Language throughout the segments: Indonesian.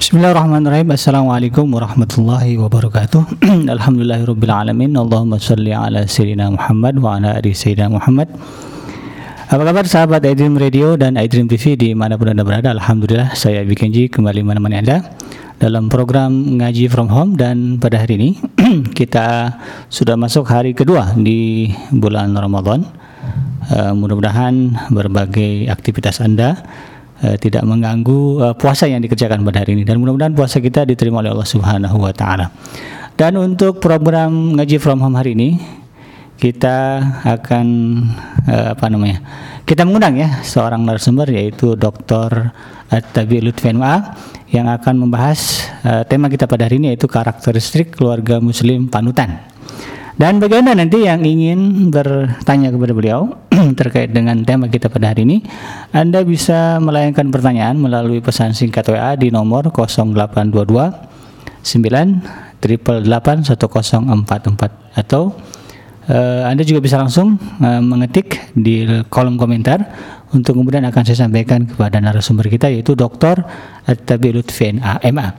Bismillahirrahmanirrahim. Assalamualaikum warahmatullahi wabarakatuh. Alhamdulillahirrabbilalamin Allahumma salli ala Sayyidina Muhammad wa ala ali Sayyidina Muhammad. Apa kabar sahabat iDream Radio dan iDream TV di mana pun anda berada? Alhamdulillah saya Abi Kenji kembali menemani anda dalam program Ngaji From Home. Dan pada hari ini kita sudah masuk hari kedua di bulan Ramadan. Uh, Mudah-mudahan berbagai aktivitas anda uh, tidak mengganggu uh, puasa yang dikerjakan pada hari ini dan mudah-mudahan puasa kita diterima oleh Allah Subhanahu wa taala. Dan untuk program ngaji from home hari ini kita akan uh, apa namanya? Kita mengundang ya seorang narasumber yaitu Dr. At-Tabi Lutfi yang akan membahas uh, tema kita pada hari ini yaitu karakteristik keluarga muslim panutan. Dan bagi Anda nanti yang ingin bertanya kepada beliau terkait dengan tema kita pada hari ini, Anda bisa melayangkan pertanyaan melalui pesan singkat WA di nomor 0822 9 1044 atau uh, Anda juga bisa langsung uh, mengetik di kolom komentar untuk kemudian akan saya sampaikan kepada narasumber kita yaitu Dr. At-Tabi Lutfi MA.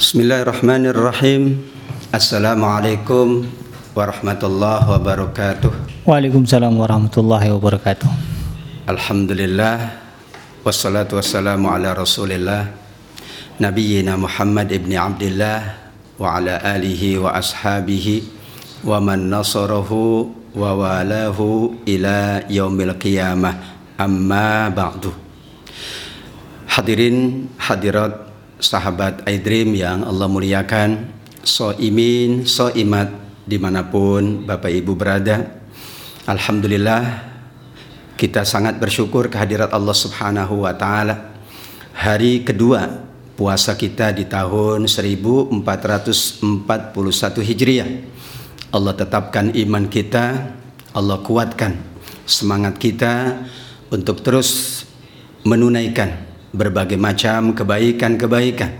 Bismillahirrahmanirrahim. Assalamualaikum warahmatullahi wabarakatuh. Waalaikumsalam warahmatullahi wabarakatuh. Alhamdulillah wassalatu wassalamu ala Rasulillah Nabiyyina Muhammad ibn Abdullah wa ala alihi wa ashabihi wa man nasarahu wa walahu ila yaumil qiyamah amma ba'du. Hadirin hadirat sahabat iDream yang Allah muliakan so imin, so imat di mana pun Bapak Ibu berada. Alhamdulillah kita sangat bersyukur kehadirat Allah Subhanahu wa taala. Hari kedua puasa kita di tahun 1441 Hijriah. Allah tetapkan iman kita, Allah kuatkan semangat kita untuk terus menunaikan berbagai macam kebaikan-kebaikan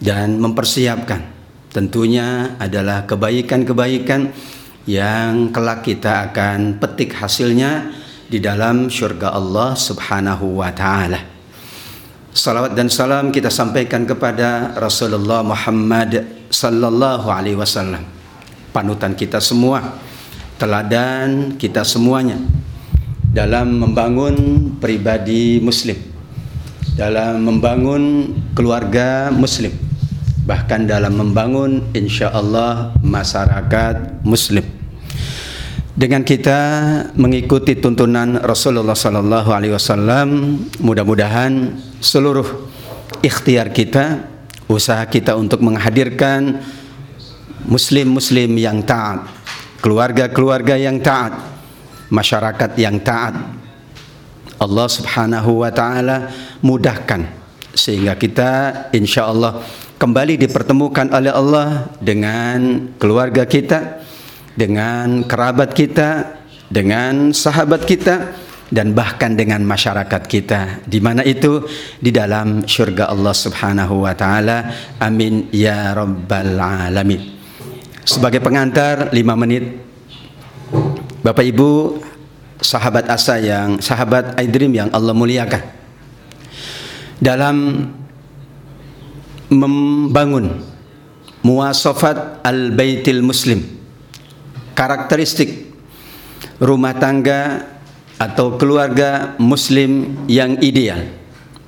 dan mempersiapkan tentunya adalah kebaikan-kebaikan yang kelak kita akan petik hasilnya di dalam syurga Allah Subhanahu wa taala. Salawat dan salam kita sampaikan kepada Rasulullah Muhammad sallallahu alaihi wasallam. Panutan kita semua, teladan kita semuanya dalam membangun pribadi muslim, dalam membangun keluarga muslim bahkan dalam membangun insya Allah masyarakat muslim. Dengan kita mengikuti tuntunan Rasulullah sallallahu alaihi wasallam mudah-mudahan seluruh ikhtiar kita usaha kita untuk menghadirkan muslim-muslim yang taat keluarga-keluarga yang taat masyarakat yang taat. Allah Subhanahu wa taala mudahkan sehingga kita insya Allah kembali dipertemukan oleh Allah dengan keluarga kita, dengan kerabat kita, dengan sahabat kita dan bahkan dengan masyarakat kita. Di mana itu? Di dalam syurga Allah Subhanahu wa taala. Amin ya rabbal alamin. Sebagai pengantar lima menit. Bapak Ibu sahabat asa yang sahabat iDream yang Allah muliakan. Dalam membangun muasafat al-baitil muslim. Karakteristik rumah tangga atau keluarga muslim yang ideal.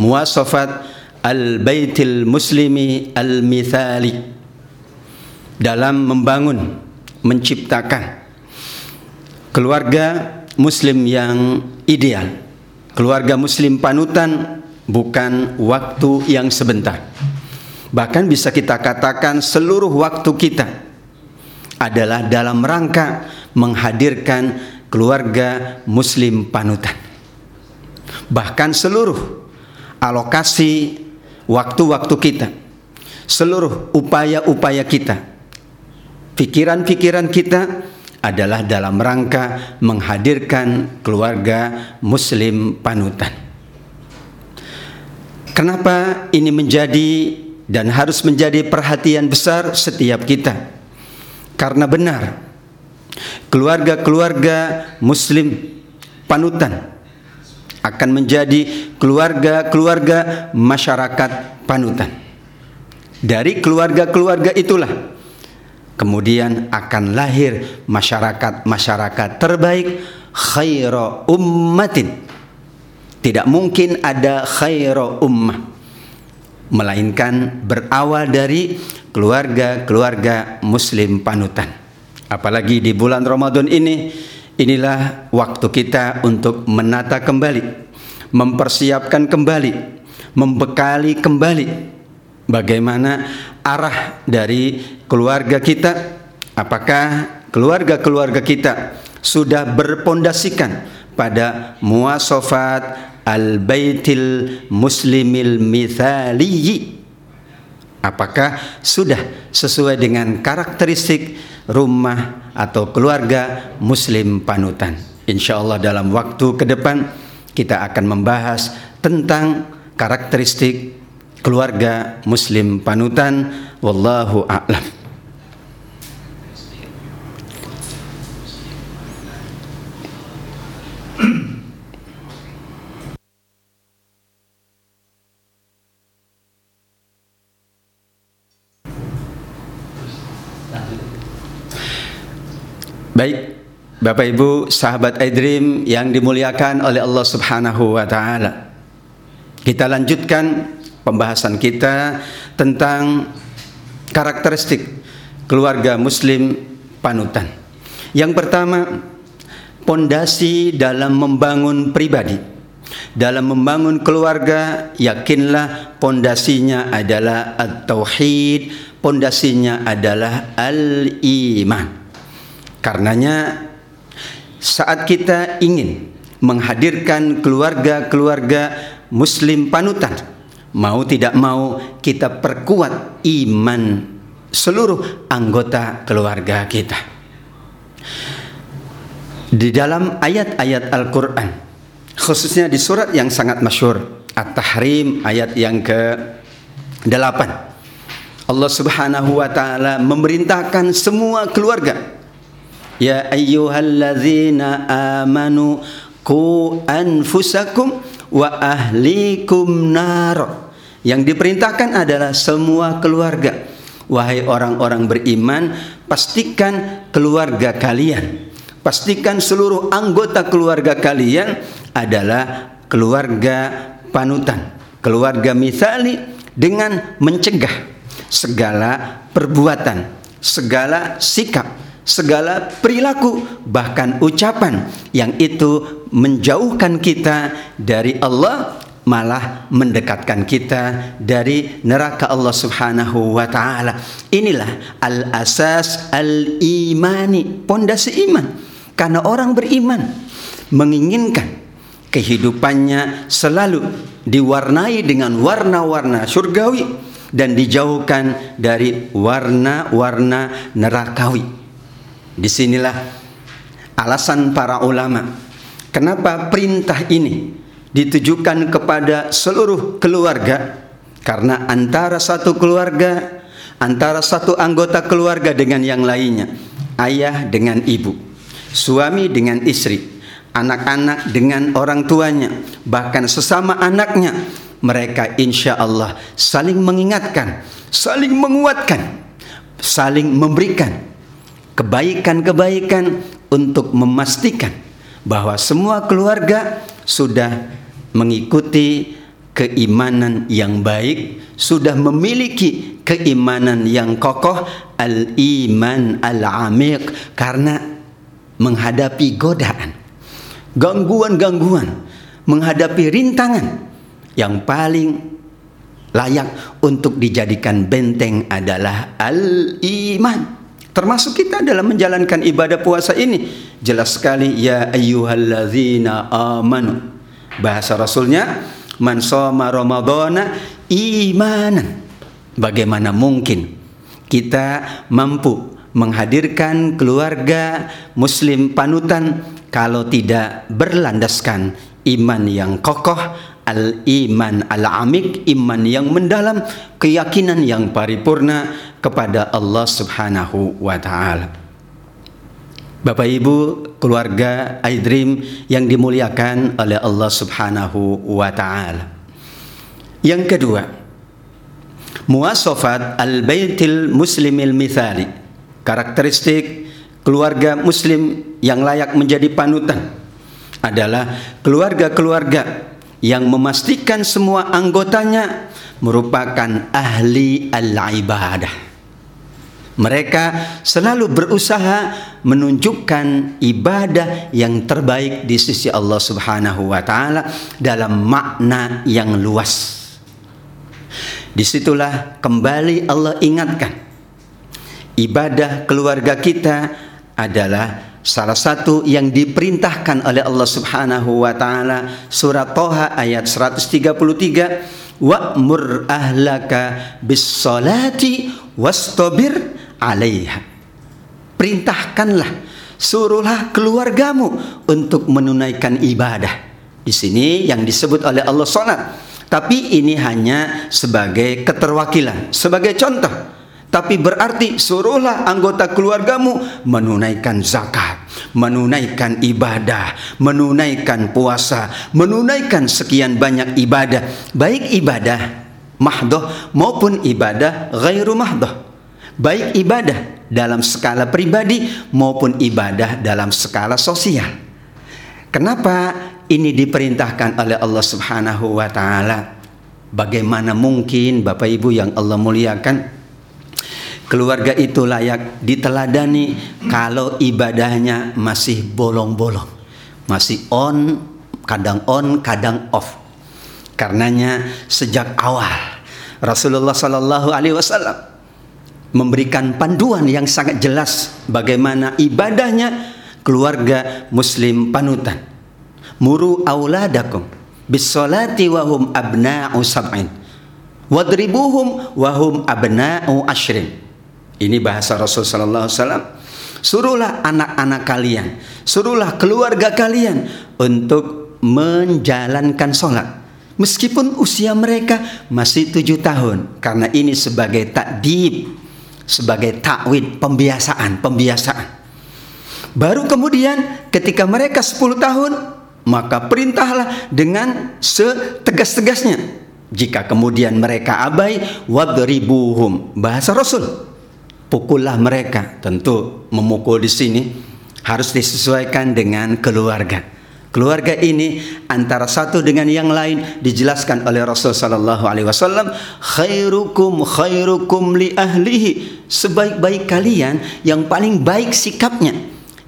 Muasafat al-baitil muslimi al-mithali. Dalam membangun menciptakan keluarga muslim yang ideal. Keluarga muslim panutan bukan waktu yang sebentar Bahkan bisa kita katakan seluruh waktu kita adalah dalam rangka menghadirkan keluarga muslim panutan. Bahkan seluruh alokasi waktu-waktu kita, seluruh upaya-upaya kita, pikiran-pikiran kita adalah dalam rangka menghadirkan keluarga muslim panutan. Kenapa ini menjadi dan harus menjadi perhatian besar setiap kita. Karena benar, keluarga-keluarga muslim panutan akan menjadi keluarga-keluarga masyarakat panutan. Dari keluarga-keluarga itulah kemudian akan lahir masyarakat-masyarakat terbaik khaira ummatin. Tidak mungkin ada khaira ummah melainkan berawal dari keluarga-keluarga muslim panutan. Apalagi di bulan Ramadan ini inilah waktu kita untuk menata kembali, mempersiapkan kembali, membekali kembali bagaimana arah dari keluarga kita apakah keluarga-keluarga kita sudah berpondasikan pada muasafat al-baitil muslimil mithaliyi. Apakah sudah sesuai dengan karakteristik rumah atau keluarga muslim panutan? Insyaallah dalam waktu ke depan kita akan membahas tentang karakteristik keluarga muslim panutan. Wallahu a'lam Baik, Bapak Ibu, sahabat iDream yang dimuliakan oleh Allah Subhanahu wa taala. Kita lanjutkan pembahasan kita tentang karakteristik keluarga muslim panutan. Yang pertama, pondasi dalam membangun pribadi. Dalam membangun keluarga, yakinlah pondasinya adalah at-tauhid, pondasinya adalah al-iman. Karenanya saat kita ingin menghadirkan keluarga-keluarga muslim panutan mau tidak mau kita perkuat iman seluruh anggota keluarga kita. Di dalam ayat-ayat Al-Qur'an khususnya di surat yang sangat masyhur At-Tahrim ayat yang ke 8 Allah Subhanahu wa taala memerintahkan semua keluarga Ya ayyuhalladzina amanu ku anfusakum wa ahlikum nar. Yang diperintahkan adalah semua keluarga. Wahai orang-orang beriman, pastikan keluarga kalian, pastikan seluruh anggota keluarga kalian adalah keluarga panutan, keluarga misali dengan mencegah segala perbuatan, segala sikap segala perilaku bahkan ucapan yang itu menjauhkan kita dari Allah malah mendekatkan kita dari neraka Allah Subhanahu wa taala. Inilah al-asas al-imani, pondasi iman. Karena orang beriman menginginkan kehidupannya selalu diwarnai dengan warna-warna surgawi dan dijauhkan dari warna-warna nerakawi. Di sinilah alasan para ulama kenapa perintah ini ditujukan kepada seluruh keluarga. Karena antara satu keluarga antara satu anggota keluarga dengan yang lainnya ayah dengan ibu suami dengan istri anak-anak dengan orang tuanya bahkan sesama anaknya mereka insya Allah saling mengingatkan saling menguatkan saling memberikan kebaikan-kebaikan untuk memastikan bahwa semua keluarga sudah mengikuti keimanan yang baik, sudah memiliki keimanan yang kokoh, al-iman al-amiq karena menghadapi godaan, gangguan-gangguan, menghadapi rintangan yang paling layak untuk dijadikan benteng adalah al-iman. Termasuk kita dalam menjalankan ibadah puasa ini jelas sekali ya ayyuhalladzina amanu. Bahasa Rasulnya man shoma ramadhana imanan. Bagaimana mungkin kita mampu menghadirkan keluarga muslim panutan kalau tidak berlandaskan iman yang kokoh al-iman al-amik, iman yang mendalam, keyakinan yang paripurna kepada Allah Subhanahu wa taala. Bapak Ibu, keluarga iDream yang dimuliakan oleh Allah Subhanahu wa taala. Yang kedua, muasafat al-baitil muslimil mithali. Karakteristik keluarga muslim yang layak menjadi panutan adalah keluarga-keluarga yang memastikan semua anggotanya merupakan ahli al-ibadah. Mereka selalu berusaha menunjukkan ibadah yang terbaik di sisi Allah Subhanahu wa taala dalam makna yang luas. Di situlah kembali Allah ingatkan ibadah keluarga kita adalah salah satu yang diperintahkan oleh Allah Subhanahu wa taala surat Toha ayat 133 wa'mur ahlaka bis salati wastabir 'alaiha. Perintahkanlah, suruhlah keluargamu untuk menunaikan ibadah. Di sini yang disebut oleh Allah salat. Tapi ini hanya sebagai keterwakilan, sebagai contoh. Tapi berarti suruhlah anggota keluargamu menunaikan zakat, menunaikan ibadah, menunaikan puasa, menunaikan sekian banyak ibadah, baik ibadah mahdoh maupun ibadah ghairu mahdoh baik ibadah dalam skala pribadi maupun ibadah dalam skala sosial. Kenapa ini diperintahkan oleh Allah Subhanahu wa taala? Bagaimana mungkin Bapak Ibu yang Allah muliakan keluarga itu layak diteladani kalau ibadahnya masih bolong-bolong, masih on, kadang on, kadang off. Karenanya sejak awal Rasulullah Sallallahu Alaihi Wasallam memberikan panduan yang sangat jelas bagaimana ibadahnya keluarga muslim panutan. Muru auladakum bisolati wahum abna'u sab'in. Wadribuhum wahum abna'u ashrin. Ini bahasa Rasul sallallahu alaihi. Suruhlah anak-anak kalian, suruhlah keluarga kalian untuk menjalankan sholat. Meskipun usia mereka masih tujuh tahun. Karena ini sebagai takdib sebagai takwid pembiasaan pembiasaan baru kemudian ketika mereka 10 tahun maka perintahlah dengan setegas-tegasnya jika kemudian mereka abai wadribuhum bahasa Rasul pukullah mereka tentu memukul di sini harus disesuaikan dengan keluarga Keluarga ini antara satu dengan yang lain dijelaskan oleh Rasul sallallahu alaihi wasallam, khairukum khairukum li ahlihi. Sebaik-baik kalian yang paling baik sikapnya,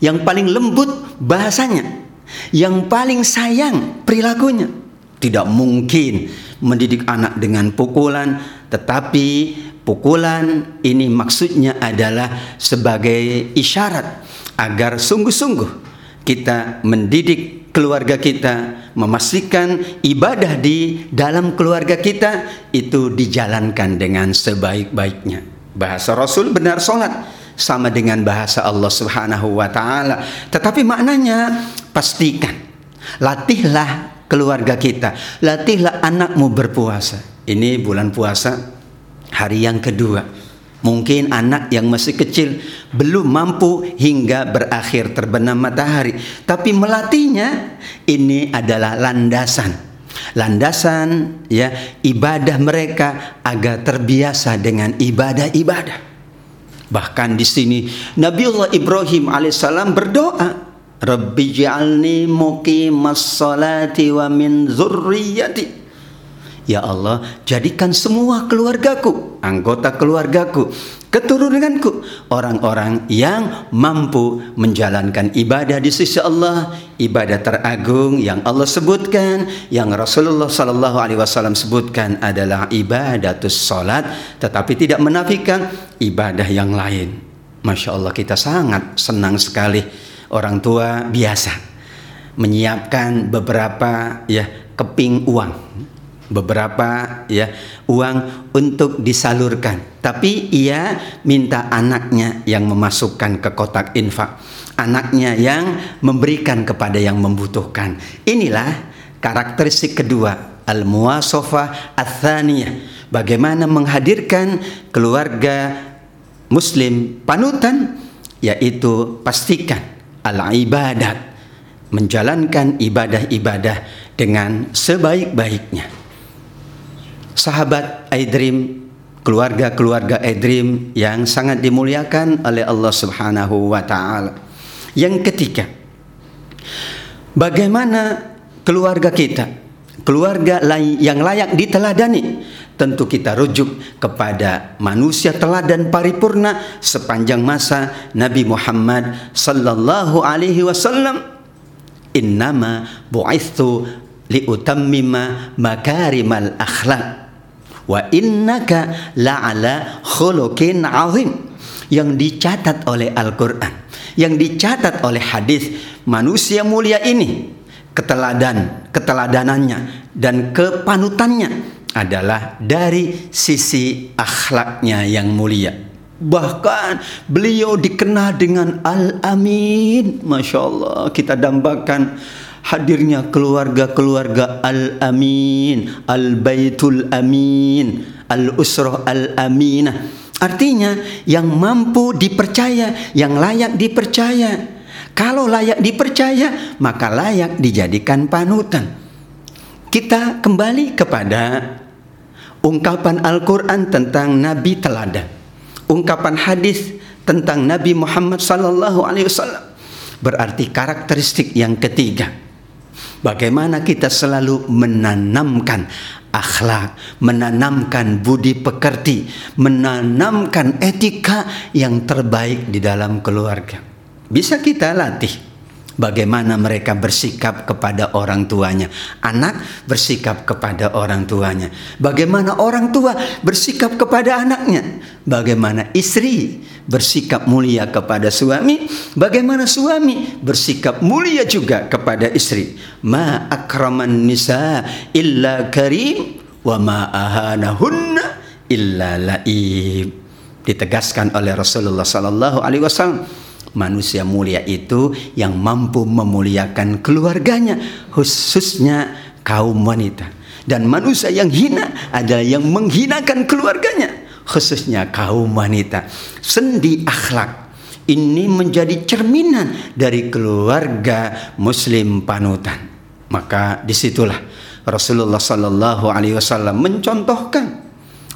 yang paling lembut bahasanya, yang paling sayang perilakunya. Tidak mungkin mendidik anak dengan pukulan, tetapi pukulan ini maksudnya adalah sebagai isyarat agar sungguh-sungguh kita mendidik keluarga kita, memastikan ibadah di dalam keluarga kita itu dijalankan dengan sebaik-baiknya. Bahasa Rasul benar solat sama dengan bahasa Allah Subhanahu wa taala. Tetapi maknanya pastikan latihlah keluarga kita, latihlah anakmu berpuasa. Ini bulan puasa hari yang kedua. Mungkin anak yang masih kecil belum mampu hingga berakhir terbenam matahari, tapi melatihnya ini adalah landasan. Landasan ya ibadah mereka agar terbiasa dengan ibadah-ibadah. Bahkan di sini Nabiullah Ibrahim alaihissalam berdoa, Rabbi ja'alni muqimas wa min zurriyati Ya Allah, jadikan semua keluargaku, anggota keluargaku, keturunanku, orang-orang yang mampu menjalankan ibadah di sisi Allah, ibadah teragung yang Allah sebutkan, yang Rasulullah Sallallahu Alaihi Wasallam sebutkan adalah ibadatus salat, tetapi tidak menafikan ibadah yang lain. Masya Allah kita sangat senang sekali orang tua biasa menyiapkan beberapa ya keping uang beberapa ya uang untuk disalurkan. Tapi ia minta anaknya yang memasukkan ke kotak infak. Anaknya yang memberikan kepada yang membutuhkan. Inilah karakteristik kedua al muwasafah atsaniyah bagaimana menghadirkan keluarga muslim panutan yaitu pastikan al-ibadat, menjalankan ibadah-ibadah dengan sebaik-baiknya. Sahabat Aidrim, keluarga-keluarga Aidrim yang sangat dimuliakan oleh Allah Subhanahu wa taala. Yang ketiga, bagaimana keluarga kita, keluarga yang layak diteladani? Tentu kita rujuk kepada manusia teladan paripurna sepanjang masa Nabi Muhammad sallallahu alaihi wasallam. Innama bu'ithu liutammima makarimal akhlak wa innaka la'ala khuluqin azim yang dicatat oleh Al-Qur'an yang dicatat oleh hadis manusia mulia ini keteladan keteladanannya dan kepanutannya adalah dari sisi akhlaknya yang mulia. Bahkan beliau dikenal dengan Al-Amin. Masya Allah kita dambakan hadirnya keluarga-keluarga Al-Amin, Al-Baitul Amin, Al-Usrah Al-Aminah. Artinya yang mampu dipercaya, yang layak dipercaya. Kalau layak dipercaya, maka layak dijadikan panutan. Kita kembali kepada ungkapan Al-Quran tentang Nabi teladan, ungkapan hadis tentang Nabi Muhammad sallallahu alaihi wasallam. Berarti karakteristik yang ketiga. Bagaimana kita selalu menanamkan akhlak, menanamkan budi pekerti, menanamkan etika yang terbaik di dalam keluarga. Bisa kita latih bagaimana mereka bersikap kepada orang tuanya. Anak bersikap kepada orang tuanya. Bagaimana orang tua bersikap kepada anaknya. Bagaimana istri bersikap mulia kepada suami. Bagaimana suami bersikap mulia juga kepada istri. Ma akraman nisa illa karim wa ma ahanahunna illa laib. Ditegaskan oleh Rasulullah sallallahu alaihi wasallam manusia mulia itu yang mampu memuliakan keluarganya khususnya kaum wanita. Dan manusia yang hina adalah yang menghinakan keluarganya khususnya kaum wanita. Sendi akhlak ini menjadi cerminan dari keluarga muslim panutan. Maka di situlah Rasulullah Sallallahu Alaihi Wasallam mencontohkan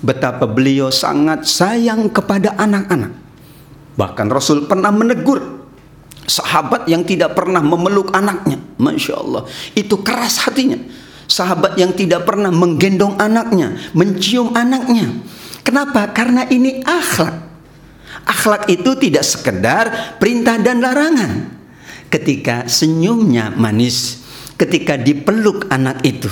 betapa beliau sangat sayang kepada anak-anak Bahkan Rasul pernah menegur sahabat yang tidak pernah memeluk anaknya. Masya Allah. Itu keras hatinya. Sahabat yang tidak pernah menggendong anaknya, mencium anaknya. Kenapa? Karena ini akhlak. Akhlak itu tidak sekedar perintah dan larangan. Ketika senyumnya manis, ketika dipeluk anak itu,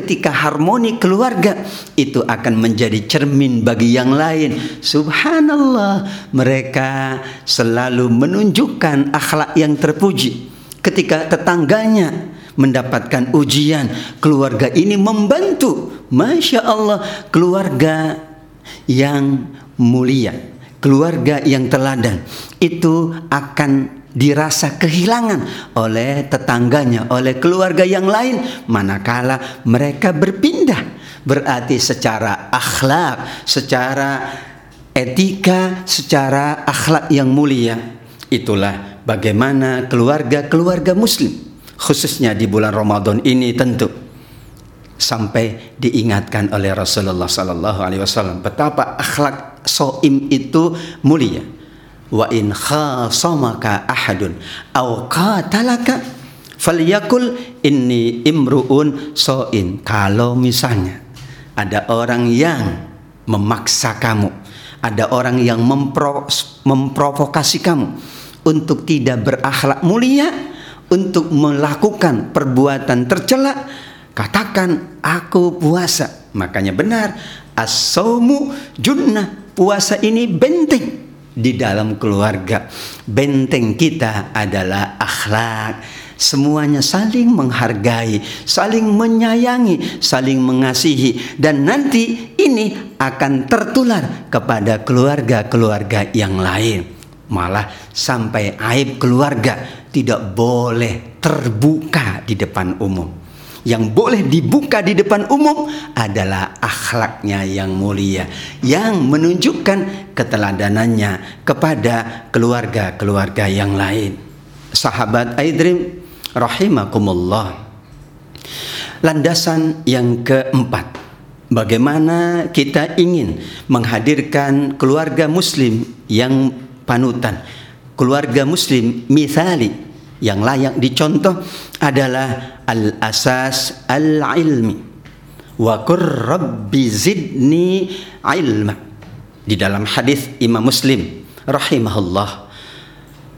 ketika harmoni keluarga itu akan menjadi cermin bagi yang lain. Subhanallah, mereka selalu menunjukkan akhlak yang terpuji. Ketika tetangganya mendapatkan ujian, keluarga ini membantu. Masya Allah, keluarga yang mulia, keluarga yang teladan itu akan dirasa kehilangan oleh tetangganya, oleh keluarga yang lain manakala mereka berpindah. Berarti secara akhlak, secara etika, secara akhlak yang mulia. Itulah bagaimana keluarga-keluarga muslim khususnya di bulan Ramadan ini tentu sampai diingatkan oleh Rasulullah sallallahu alaihi wasallam betapa akhlak soim itu mulia wa in khasamaka ahadun aw qatalaka falyakul inni imruun. Soin kalau misalnya ada orang yang memaksa kamu ada orang yang mempro, memprovokasi kamu untuk tidak berakhlak mulia untuk melakukan perbuatan tercela katakan aku puasa. Makanya benar as-saumu junnah puasa ini benteng di dalam keluarga. Benteng kita adalah akhlak. Semuanya saling menghargai, saling menyayangi, saling mengasihi, dan nanti ini akan tertular kepada keluarga-keluarga yang lain. Malah sampai aib keluarga tidak boleh terbuka di depan umum yang boleh dibuka di depan umum adalah akhlaknya yang mulia yang menunjukkan keteladanannya kepada keluarga-keluarga yang lain. sahabat Aidrim rahimakumullah. Landasan yang keempat, bagaimana kita ingin menghadirkan keluarga muslim yang panutan, keluarga muslim misali yang layak dicontoh adalah al-asas al-ilmi wa qur rabbi zidni ilma di dalam hadis Imam Muslim rahimahullah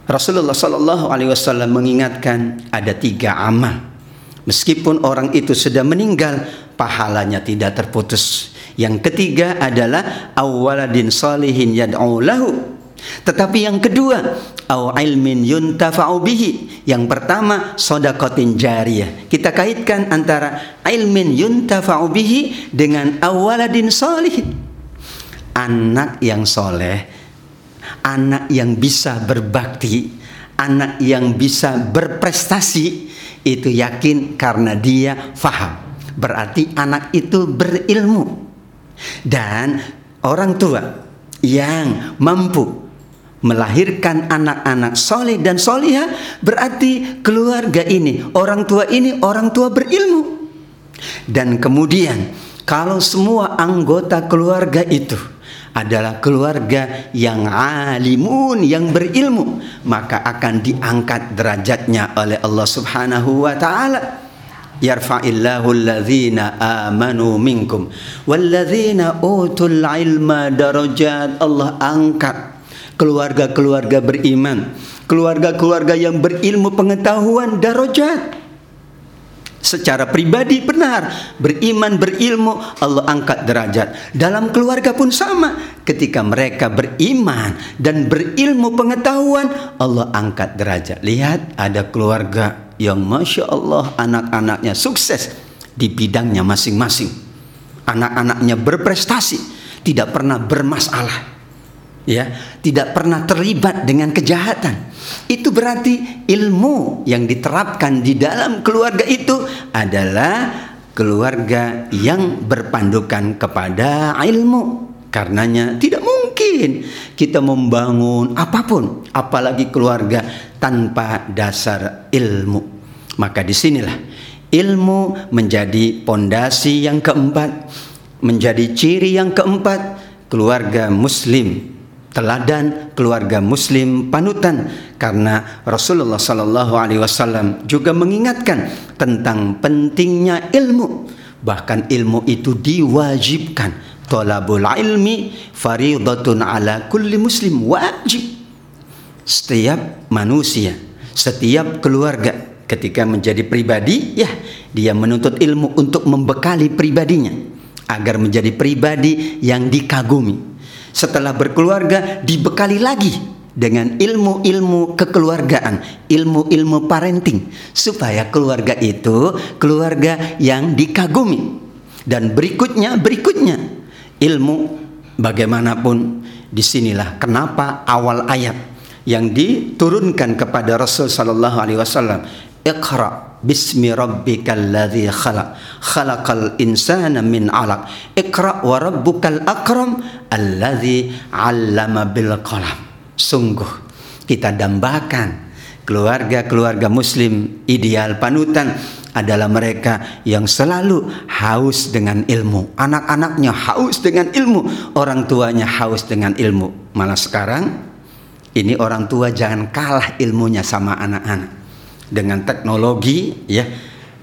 Rasulullah Shallallahu Alaihi Wasallam mengingatkan ada tiga amal. Meskipun orang itu sudah meninggal, pahalanya tidak terputus. Yang ketiga adalah awaladin salihin yad'u lahu. Tetapi yang kedua, au ilmin yuntafa'u bihi. Yang pertama, sodakotin jariyah. Kita kaitkan antara ilmin yuntafa'u bihi dengan awaladin salihin. Anak yang soleh anak yang bisa berbakti, anak yang bisa berprestasi, itu yakin karena dia faham. Berarti anak itu berilmu. Dan orang tua yang mampu melahirkan anak-anak soleh dan solihah berarti keluarga ini, orang tua ini orang tua berilmu. Dan kemudian kalau semua anggota keluarga itu adalah keluarga yang alimun yang berilmu maka akan diangkat derajatnya oleh Allah Subhanahu wa taala yarfa'illahu alladhina amanu minkum walladhina utul ilma darajat Allah angkat keluarga-keluarga beriman keluarga-keluarga yang berilmu pengetahuan darajat secara pribadi benar, beriman, berilmu, Allah angkat derajat. Dalam keluarga pun sama, ketika mereka beriman dan berilmu pengetahuan, Allah angkat derajat. Lihat, ada keluarga yang masya Allah anak-anaknya sukses di bidangnya masing-masing. Anak-anaknya berprestasi, tidak pernah bermasalah ya tidak pernah terlibat dengan kejahatan. Itu berarti ilmu yang diterapkan di dalam keluarga itu adalah keluarga yang berpandukan kepada ilmu. Karenanya tidak mungkin kita membangun apa pun apalagi keluarga tanpa dasar ilmu. Maka di sinilah ilmu menjadi pondasi yang keempat menjadi ciri yang keempat keluarga muslim teladan keluarga muslim panutan karena Rasulullah sallallahu alaihi wasallam juga mengingatkan tentang pentingnya ilmu. Bahkan ilmu itu diwajibkan. Talabul ilmi faridatun ala kulli muslim wajib. Setiap manusia setiap keluarga ketika menjadi pribadi ya dia menuntut ilmu untuk membekali pribadinya agar menjadi pribadi yang dikagumi setelah berkeluarga dibekali lagi dengan ilmu-ilmu kekeluargaan, ilmu-ilmu parenting supaya keluarga itu keluarga yang dikagumi. Dan berikutnya berikutnya ilmu bagaimanapun di sinilah kenapa awal ayat yang diturunkan kepada Rasul sallallahu alaihi wasallam Iqra bismi rabbikal ladzi khalaq khalaqal insana min 'alaq Iqra wa rabbukal akram alladzi 'allama bil qalam Sungguh kita dambakan keluarga-keluarga muslim ideal panutan adalah mereka yang selalu haus dengan ilmu. Anak-anaknya haus dengan ilmu, orang tuanya haus dengan ilmu. Malah sekarang ini orang tua jangan kalah ilmunya sama anak-anak dengan teknologi ya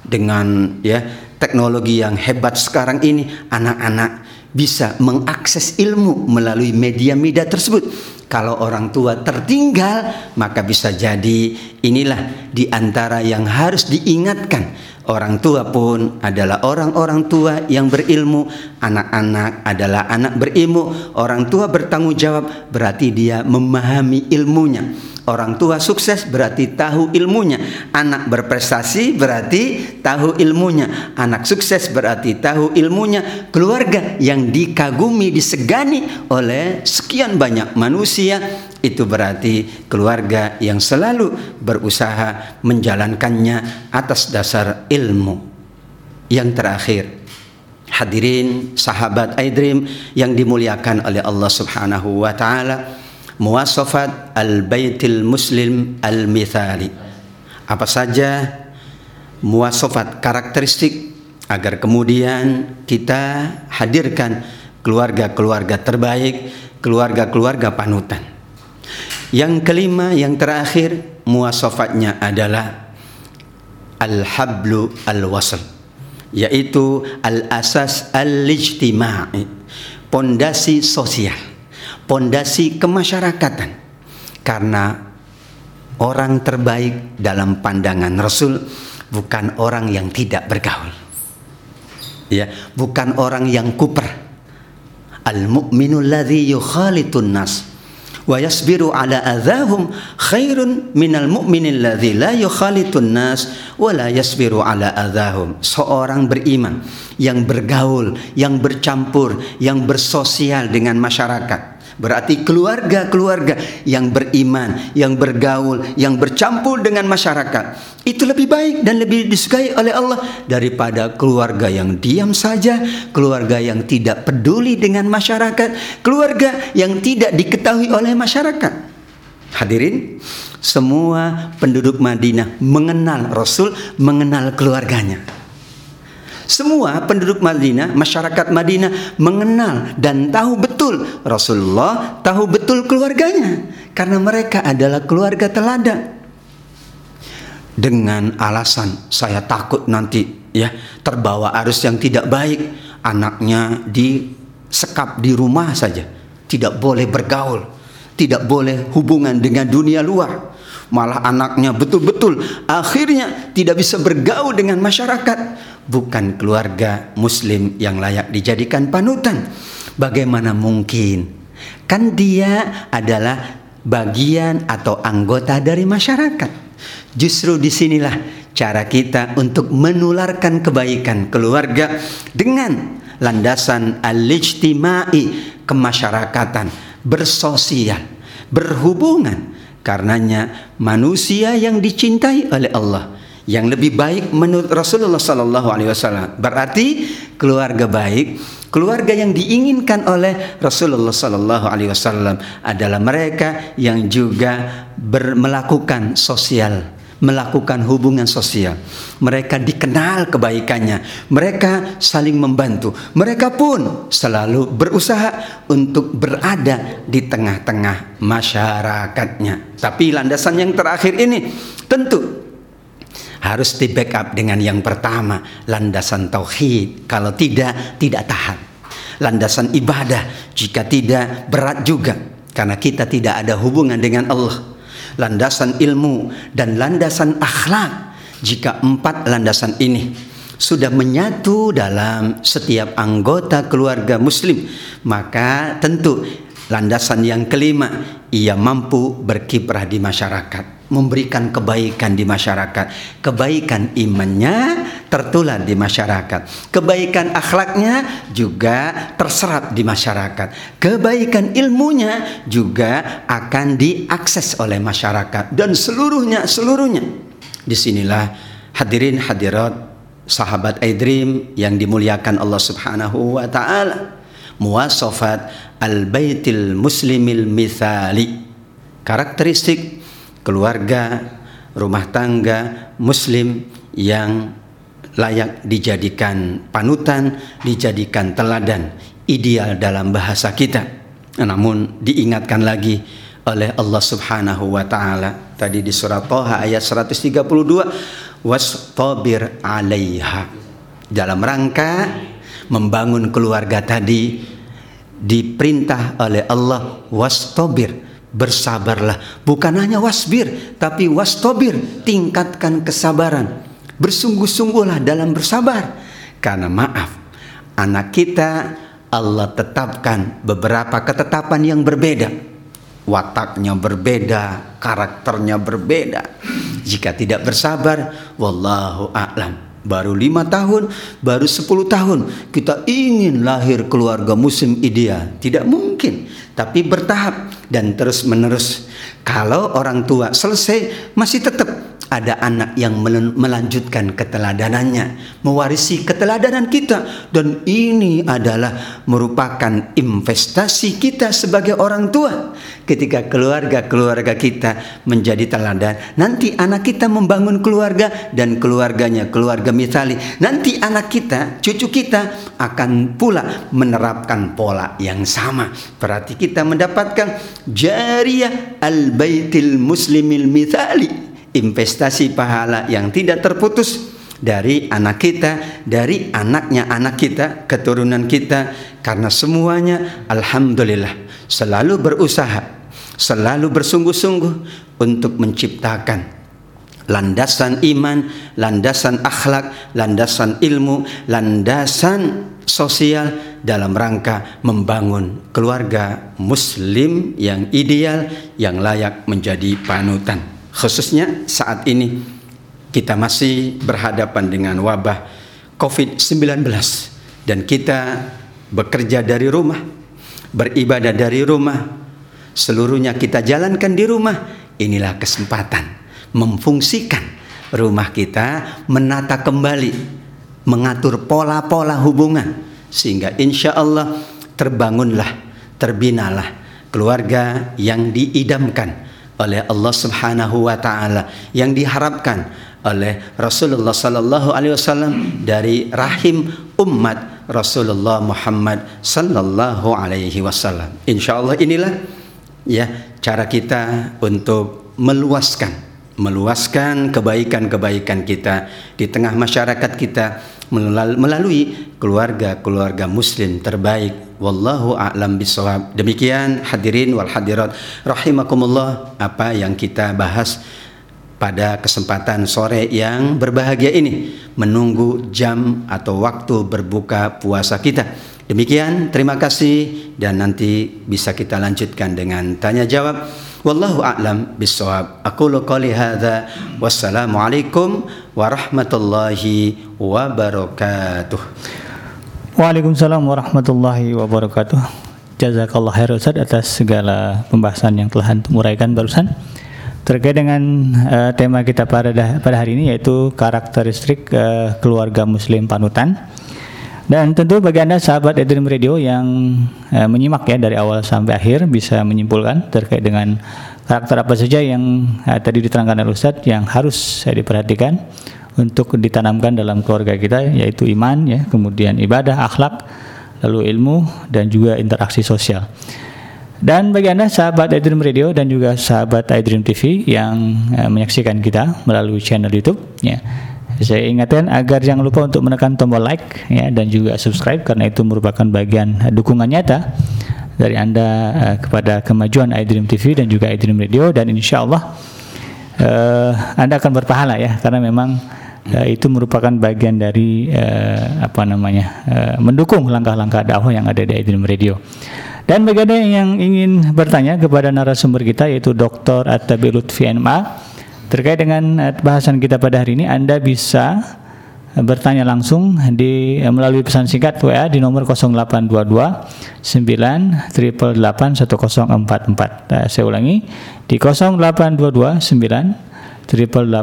dengan ya teknologi yang hebat sekarang ini anak-anak bisa mengakses ilmu melalui media-media tersebut. Kalau orang tua tertinggal, maka bisa jadi inilah di antara yang harus diingatkan Orang tua pun adalah orang-orang tua yang berilmu, anak-anak adalah anak berilmu. Orang tua bertanggung jawab berarti dia memahami ilmunya. Orang tua sukses berarti tahu ilmunya. Anak berprestasi berarti tahu ilmunya. Anak sukses berarti tahu ilmunya. Keluarga yang dikagumi, disegani oleh sekian banyak manusia itu berarti keluarga yang selalu berusaha menjalankannya atas dasar ilmu. Yang terakhir, hadirin sahabat Aidrim yang dimuliakan oleh Allah Subhanahu wa taala, muwasafat al-baitil muslim al-mithali apa saja muwasafat karakteristik agar kemudian kita hadirkan keluarga-keluarga terbaik, keluarga-keluarga panutan. Yang kelima, yang terakhir, muwasafatnya adalah al-hablu al-wasl, yaitu al-asas al-ijtima'i, pondasi sosial, pondasi kemasyarakatan. Karena orang terbaik dalam pandangan Rasul bukan orang yang tidak bergaul. Ya, bukan orang yang kuper. Al-mu'minu alladhi yukhalitun nas wa yasbiru ala adhahum khairun minal mu'minil ladzi la yukhalitun nas wa la yasbiru ala adhahum seorang beriman yang bergaul yang bercampur yang bersosial dengan masyarakat Berarti keluarga-keluarga yang beriman, yang bergaul, yang bercampur dengan masyarakat itu lebih baik dan lebih disukai oleh Allah daripada keluarga yang diam saja, keluarga yang tidak peduli dengan masyarakat, keluarga yang tidak diketahui oleh masyarakat. Hadirin, semua penduduk Madinah mengenal Rasul, mengenal keluarganya. Semua penduduk Madinah, masyarakat Madinah mengenal dan tahu betul Rasulullah, tahu betul keluarganya. Karena mereka adalah keluarga teladan. Dengan alasan saya takut nanti ya terbawa arus yang tidak baik, anaknya disekap di rumah saja, tidak boleh bergaul, tidak boleh hubungan dengan dunia luar. Malah anaknya betul-betul akhirnya tidak bisa bergaul dengan masyarakat bukan keluarga muslim yang layak dijadikan panutan. Bagaimana mungkin? Kan dia adalah bagian atau anggota dari masyarakat. Justru di sinilah cara kita untuk menularkan kebaikan keluarga dengan landasan al-ijtimai kemasyarakatan bersosial berhubungan. Karenanya manusia yang dicintai oleh Allah yang lebih baik menurut Rasulullah sallallahu alaihi wasallam. Berarti keluarga baik, keluarga yang diinginkan oleh Rasulullah sallallahu alaihi wasallam adalah mereka yang juga ber, melakukan sosial melakukan hubungan sosial. Mereka dikenal kebaikannya, mereka saling membantu. Mereka pun selalu berusaha untuk berada di tengah-tengah masyarakatnya. Tapi landasan yang terakhir ini tentu harus di backup dengan yang pertama, landasan tauhid. Kalau tidak, tidak tahan. Landasan ibadah, jika tidak berat juga karena kita tidak ada hubungan dengan Allah landasan ilmu dan landasan akhlak. Jika empat landasan ini sudah menyatu dalam setiap anggota keluarga muslim, maka tentu landasan yang kelima ia mampu berkiprah di masyarakat, memberikan kebaikan di masyarakat. Kebaikan imannya tertular di masyarakat. Kebaikan akhlaknya juga terserap di masyarakat. Kebaikan ilmunya juga akan diakses oleh masyarakat dan seluruhnya seluruhnya. Di sinilah hadirin hadirat sahabat Aidrim yang dimuliakan Allah Subhanahu wa taala. Muwasafat al-baitil muslimil mithali. Karakteristik keluarga rumah tangga muslim yang layak dijadikan panutan, dijadikan teladan, ideal dalam bahasa kita. Namun diingatkan lagi oleh Allah Subhanahu wa taala. Tadi di surat Thaha ayat 132 wastabir 'alaiha. Dalam rangka membangun keluarga tadi diperintah oleh Allah wastabir bersabarlah. Bukan hanya wasbir tapi wastobir. Tingkatkan kesabaran. Bersungguh-sungguhlah dalam bersabar. Karena maaf anak kita Allah tetapkan beberapa ketetapan yang berbeda. Wataknya berbeda karakternya berbeda. Jika tidak bersabar wallahu a'lam. Baru lima tahun baru sepuluh tahun kita ingin lahir keluarga muslim ideal. Tidak mungkin tapi bertahap dan terus menerus kalau orang tua selesai masih tetap ada anak yang melanjutkan keteladanannya, mewarisi keteladanan kita dan ini adalah merupakan investasi kita sebagai orang tua. Ketika keluarga-keluarga kita menjadi teladan, nanti anak kita membangun keluarga dan keluarganya keluarga misali. Nanti anak kita, cucu kita akan pula menerapkan pola yang sama. Berarti kita mendapatkan jariah al-baitil muslimil misali investasi pahala yang tidak terputus dari anak kita, dari anaknya anak kita, keturunan kita. Karena semuanya alhamdulillah selalu berusaha, selalu bersungguh-sungguh untuk menciptakan landasan iman, landasan akhlak, landasan ilmu, landasan sosial dalam rangka membangun keluarga muslim yang ideal yang layak menjadi panutan. Khususnya saat ini kita masih berhadapan dengan wabah COVID-19 dan kita bekerja dari rumah, beribadah dari rumah, seluruhnya kita jalankan di rumah. Inilah kesempatan memfungsikan rumah kita, menata kembali, mengatur pola-pola hubungan sehingga insya Allah terbangunlah, terbinalah keluarga yang diidamkan oleh Allah Subhanahu wa taala yang diharapkan oleh Rasulullah sallallahu alaihi wasallam dari rahim umat Rasulullah Muhammad sallallahu alaihi wasallam. Insyaallah inilah ya cara kita untuk meluaskan meluaskan kebaikan-kebaikan kita di tengah masyarakat kita melalui keluarga-keluarga muslim terbaik. Wallahu a'lam bisawab demikian hadirin wal hadirat. Rahimakumullah apa yang kita bahas pada kesempatan sore yang berbahagia ini menunggu jam atau waktu berbuka puasa kita. Demikian terima kasih dan nanti bisa kita lanjutkan dengan tanya jawab Wallahu a'lam bissawab. Aqulu qali hadza wassalamu alaikum warahmatullahi wabarakatuh. Waalaikumsalam warahmatullahi wabarakatuh. Jazakallah khair Ustaz atas segala pembahasan yang telah antum uraikan barusan terkait dengan uh, tema kita pada pada hari ini yaitu karakteristik uh, keluarga muslim panutan. Dan tentu bagi Anda sahabat Edream Radio yang eh, menyimak ya dari awal sampai akhir bisa menyimpulkan terkait dengan karakter apa saja yang eh, tadi diterangkan oleh Ustadz yang harus saya diperhatikan untuk ditanamkan dalam keluarga kita yaitu iman ya, kemudian ibadah, akhlak, lalu ilmu dan juga interaksi sosial. Dan bagi Anda sahabat iDream Radio dan juga sahabat iDream TV yang eh, menyaksikan kita melalui channel YouTube ya saya ingatkan agar jangan lupa untuk menekan tombol like ya dan juga subscribe karena itu merupakan bagian dukungan nyata dari Anda uh, kepada kemajuan iDream TV dan juga iDream Radio dan insya Allah uh, Anda akan berpahala ya karena memang uh, itu merupakan bagian dari uh, apa namanya uh, mendukung langkah-langkah dakwah yang ada di iDream Radio. Dan bagi Anda yang ingin bertanya kepada narasumber kita yaitu Dr. Attabi Lutfi MA Terkait dengan eh, bahasan kita pada hari ini, Anda bisa eh, bertanya langsung di eh, melalui pesan singkat WA di nomor 0822 9 1044. Nah, saya ulangi di 0822 9 1044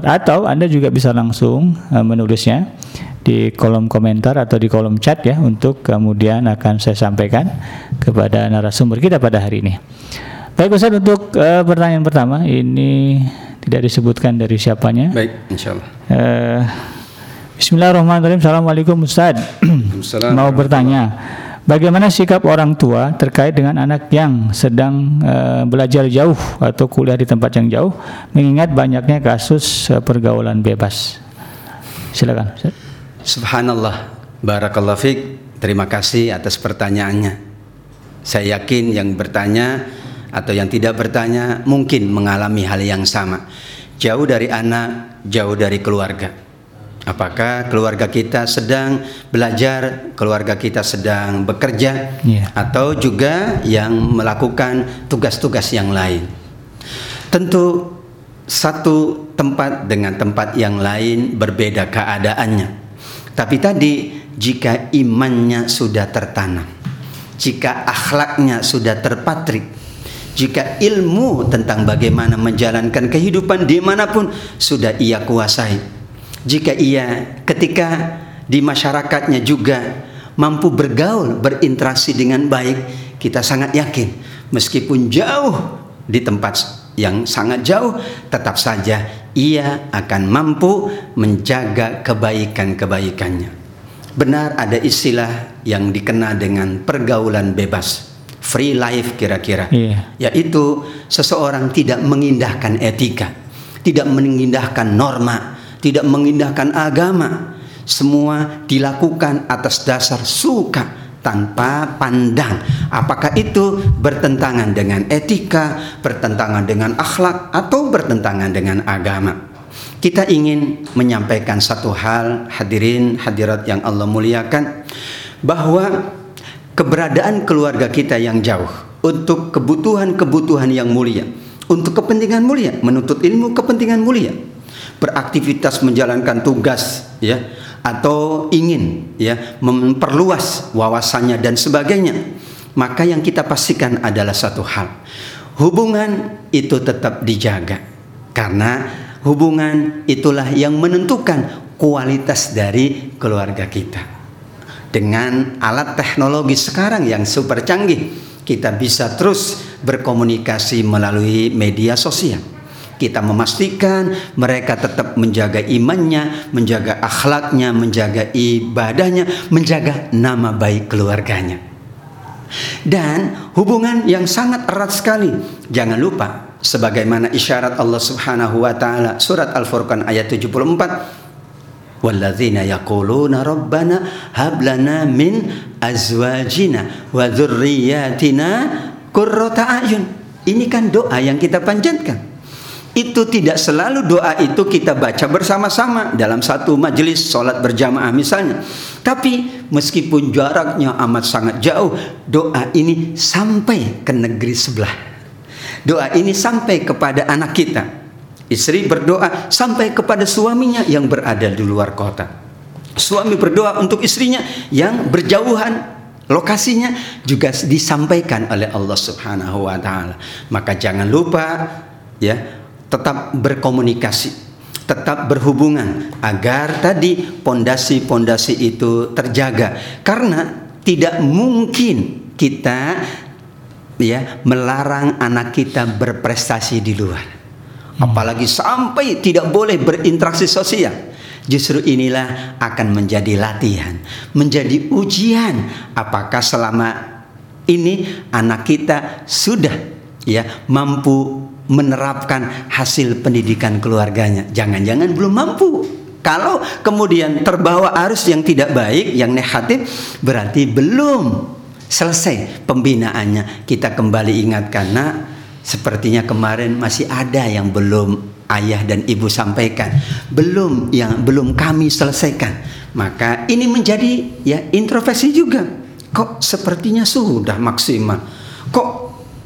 atau Anda juga bisa langsung menulisnya di kolom komentar atau di kolom chat ya untuk kemudian akan saya sampaikan kepada narasumber kita pada hari ini. Baik Ustaz untuk uh, pertanyaan pertama ini tidak disebutkan dari siapanya. Baik, insya Allah. Uh, Bismillahirrahmanirrahim. Assalamualaikum Ustaz. Mau bertanya, bagaimana sikap orang tua terkait dengan anak yang sedang uh, belajar jauh atau kuliah di tempat yang jauh, mengingat banyaknya kasus uh, pergaulan bebas? Silakan. Ustaz. Subhanallah, barakallahu fiq. Terima kasih atas pertanyaannya. Saya yakin yang bertanya atau yang tidak bertanya mungkin mengalami hal yang sama. Jauh dari anak, jauh dari keluarga. Apakah keluarga kita sedang belajar, keluarga kita sedang bekerja, yeah. atau juga yang melakukan tugas-tugas yang lain? Tentu satu tempat dengan tempat yang lain berbeda keadaannya. Tapi tadi jika imannya sudah tertanam, jika akhlaknya sudah terpatrik, jika ilmu tentang bagaimana menjalankan kehidupan di mana pun sudah ia kuasai. Jika ia ketika di masyarakatnya juga mampu bergaul, berinteraksi dengan baik, kita sangat yakin meskipun jauh di tempat yang sangat jauh, tetap saja ia akan mampu menjaga kebaikan-kebaikannya. Benar ada istilah yang dikenal dengan pergaulan bebas, free life kira-kira, Iya. yaitu seseorang tidak mengindahkan etika, tidak mengindahkan norma, tidak mengindahkan agama. Semua dilakukan atas dasar suka tanpa pandang apakah itu bertentangan dengan etika, bertentangan dengan akhlak atau bertentangan dengan agama. Kita ingin menyampaikan satu hal hadirin hadirat yang Allah muliakan bahwa keberadaan keluarga kita yang jauh untuk kebutuhan-kebutuhan yang mulia, untuk kepentingan mulia, menuntut ilmu kepentingan mulia, beraktivitas menjalankan tugas ya atau ingin ya memperluas wawasannya dan sebagainya, maka yang kita pastikan adalah satu hal. Hubungan itu tetap dijaga karena hubungan itulah yang menentukan kualitas dari keluarga kita. Dengan alat teknologi sekarang yang super canggih, kita bisa terus berkomunikasi melalui media sosial. Kita memastikan mereka tetap menjaga imannya, menjaga akhlaknya, menjaga ibadahnya, menjaga nama baik keluarganya. Dan hubungan yang sangat erat sekali. Jangan lupa sebagaimana isyarat Allah Subhanahu wa taala surat Al-Furqan ayat 74 Walladzina yaquluna rabbana hab lana min azwajina wa dzurriyyatina qurrata ayun. Ini kan doa yang kita panjatkan. Itu tidak selalu doa itu kita baca bersama-sama dalam satu majelis sholat berjamaah misalnya. Tapi meskipun jaraknya amat sangat jauh, doa ini sampai ke negeri sebelah. Doa ini sampai kepada anak kita. Istri berdoa sampai kepada suaminya yang berada di luar kota. Suami berdoa untuk istrinya yang berjauhan lokasinya juga disampaikan oleh Allah Subhanahu wa taala. Maka jangan lupa ya, tetap berkomunikasi, tetap berhubungan agar tadi pondasi-pondasi itu terjaga. Karena tidak mungkin kita ya melarang anak kita berprestasi di luar. Apalagi sampai tidak boleh berinteraksi sosial. Justru inilah akan menjadi latihan, menjadi ujian apakah selama ini anak kita sudah ya mampu menerapkan hasil pendidikan keluarganya. Jangan-jangan belum mampu. Kalau kemudian terbawa arus yang tidak baik, yang negatif, berarti belum selesai pembinaannya. Kita kembali ingatkan, nak, sepertinya kemarin masih ada yang belum ayah dan ibu sampaikan, belum yang belum kami selesaikan. Maka ini menjadi ya introspeksi juga. Kok sepertinya sudah maksimal? Kok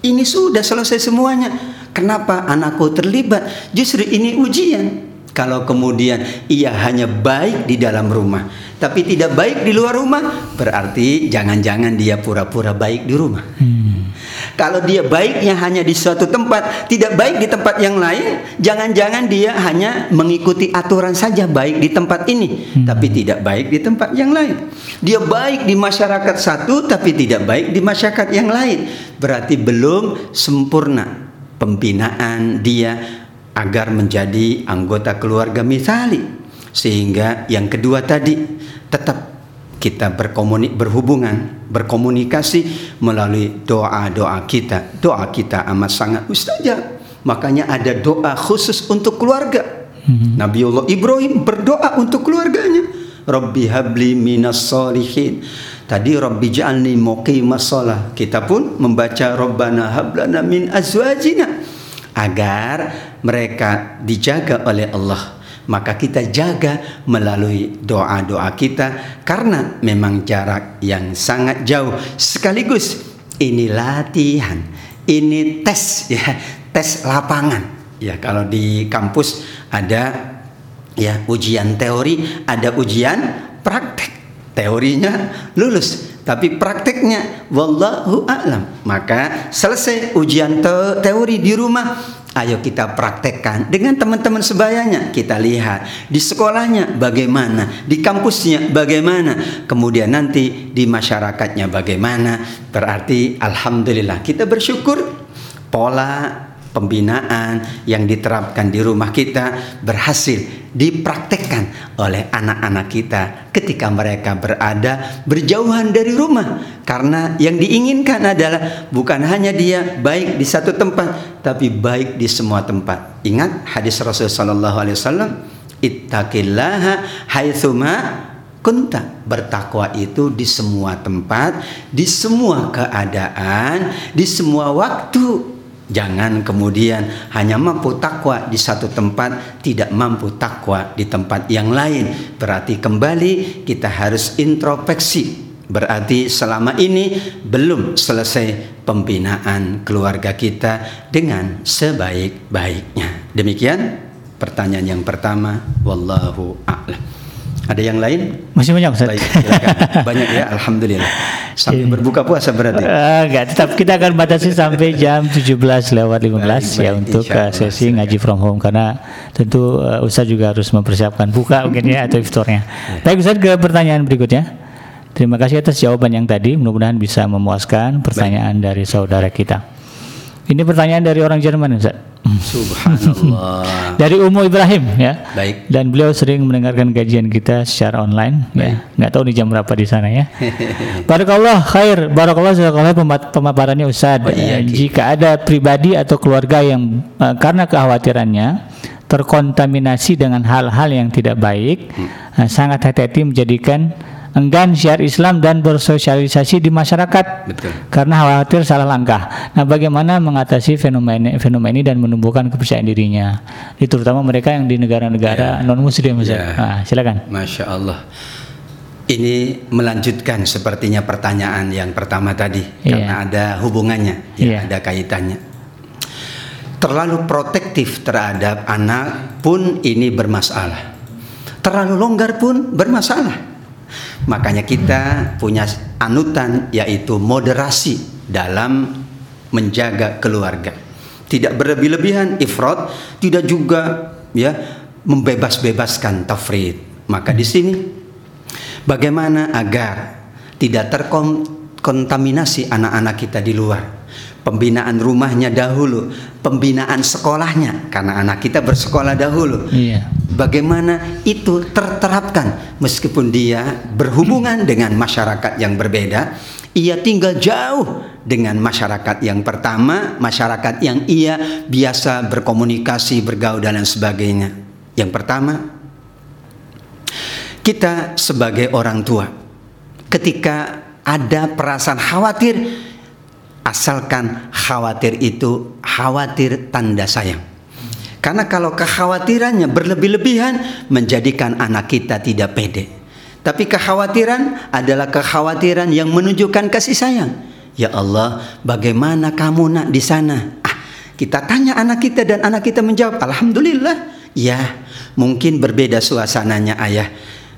ini sudah selesai semuanya? Kenapa anakku terlibat? Justru ini ujian. Kalau kemudian ia hanya baik di dalam rumah, tapi tidak baik di luar rumah, berarti jangan-jangan dia pura-pura baik di rumah. Hmm. Kalau dia baiknya hanya di suatu tempat, tidak baik di tempat yang lain, jangan-jangan dia hanya mengikuti aturan saja baik di tempat ini, Hmm. tapi tidak baik di tempat yang lain. Dia baik di masyarakat satu, tapi tidak baik di masyarakat yang lain. Berarti belum sempurna pembinaan dia agar menjadi anggota keluarga misali. Sehingga yang kedua tadi tetap kita berkomunik berhubungan berkomunikasi melalui doa-doa kita. Doa kita amat sangat mustajab. Makanya ada doa khusus untuk keluarga. Hmm. Nabiullah Ibrahim berdoa untuk keluarganya. Rabbi habli minas solihin Tadi Rabbi ja'alni muqimas sholah Kita pun membaca Rabbana hablana min azwajina. Agar mereka dijaga oleh Allah maka kita jaga melalui doa-doa kita karena memang jarak yang sangat jauh. Sekaligus ini latihan ini tes ya tes lapangan. Ya kalau di kampus ada ya ujian teori ada ujian praktek. Teorinya lulus tapi prakteknya wallahu a'lam. Maka selesai ujian te teori di rumah, ayo kita praktekkan dengan teman-teman sebayanya. Kita lihat di sekolahnya bagaimana, di kampusnya bagaimana, kemudian nanti di masyarakatnya bagaimana. Berarti alhamdulillah kita bersyukur pola pembinaan yang diterapkan di rumah kita berhasil dipraktekkan oleh anak-anak kita ketika mereka berada berjauhan dari rumah. Karena yang diinginkan adalah bukan hanya dia baik di satu tempat tapi baik di semua tempat. Ingat hadis Rasul sallallahu alaihi wasallam ittaqillaha haitsuma kunta. Bertakwa itu di semua tempat di semua keadaan di semua waktu Jangan kemudian hanya mampu takwa di satu tempat, tidak mampu takwa di tempat yang lain. Berarti kembali kita harus introspeksi. Berarti selama ini belum selesai pembinaan keluarga kita dengan sebaik-baiknya. Demikian pertanyaan yang pertama. Wallahu a'lam. Ada yang lain? Masih banyak Ustaz. Baik, Banyak ya, alhamdulillah. Sampai berbuka puasa berarti. Uh, enggak, tetap kita akan batasi sampai jam 17 lewat 15 baik, ya baik, untuk uh, sesi ngaji from home karena tentu uh, Ustaz juga harus mempersiapkan buka mungkin ya atau iftarnya. Ya. Baik Ustaz ke pertanyaan berikutnya. Terima kasih atas jawaban yang tadi. Mudah-mudahan bisa memuaskan pertanyaan baik. dari saudara kita. Ini pertanyaan dari orang Jerman Ustaz. Subhanallah. Dari Umu Ibrahim ya. Baik. Dan beliau sering mendengarkan kajian kita secara online ya. Baik. ya. Nggak tahu di jam berapa di sana ya. Barakallah khair, barakallah jazakallah pemaparannya Ustaz. Oh, iya, Jika ada pribadi atau keluarga yang uh, karena kekhawatirannya terkontaminasi dengan hal-hal yang tidak baik, hmm. uh, sangat hati-hati menjadikan enggan syiar Islam dan bersosialisasi di masyarakat Betul. karena khawatir salah langkah. Nah, bagaimana mengatasi fenomena fenomena ini dan menumbuhkan kepercayaan dirinya, Ini terutama mereka yang di negara-negara yeah. non Muslim, Yeah. Nah, silakan. Masya Allah. Ini melanjutkan sepertinya pertanyaan yang pertama tadi yeah. karena ada hubungannya, ya, yeah. ada kaitannya. Terlalu protektif terhadap anak pun ini bermasalah. Terlalu longgar pun bermasalah Makanya kita punya anutan yaitu moderasi dalam menjaga keluarga. Tidak berlebih-lebihan ifrat, tidak juga ya membebas-bebaskan tafrid. Maka di sini bagaimana agar tidak terkontaminasi anak-anak kita di luar pembinaan rumahnya dahulu, pembinaan sekolahnya karena anak kita bersekolah dahulu. Iya. Bagaimana itu terterapkan meskipun dia berhubungan dengan masyarakat yang berbeda, ia tinggal jauh dengan masyarakat yang pertama, masyarakat yang ia biasa berkomunikasi, bergaul dan lain sebagainya. Yang pertama, kita sebagai orang tua ketika ada perasaan khawatir asalkan khawatir itu khawatir tanda sayang. Karena kalau kekhawatirannya berlebih-lebihan menjadikan anak kita tidak pede. Tapi kekhawatiran adalah kekhawatiran yang menunjukkan kasih sayang. Ya Allah, bagaimana kamu nak di sana? Ah, kita tanya anak kita dan anak kita menjawab, Alhamdulillah. Ya, mungkin berbeda suasananya ayah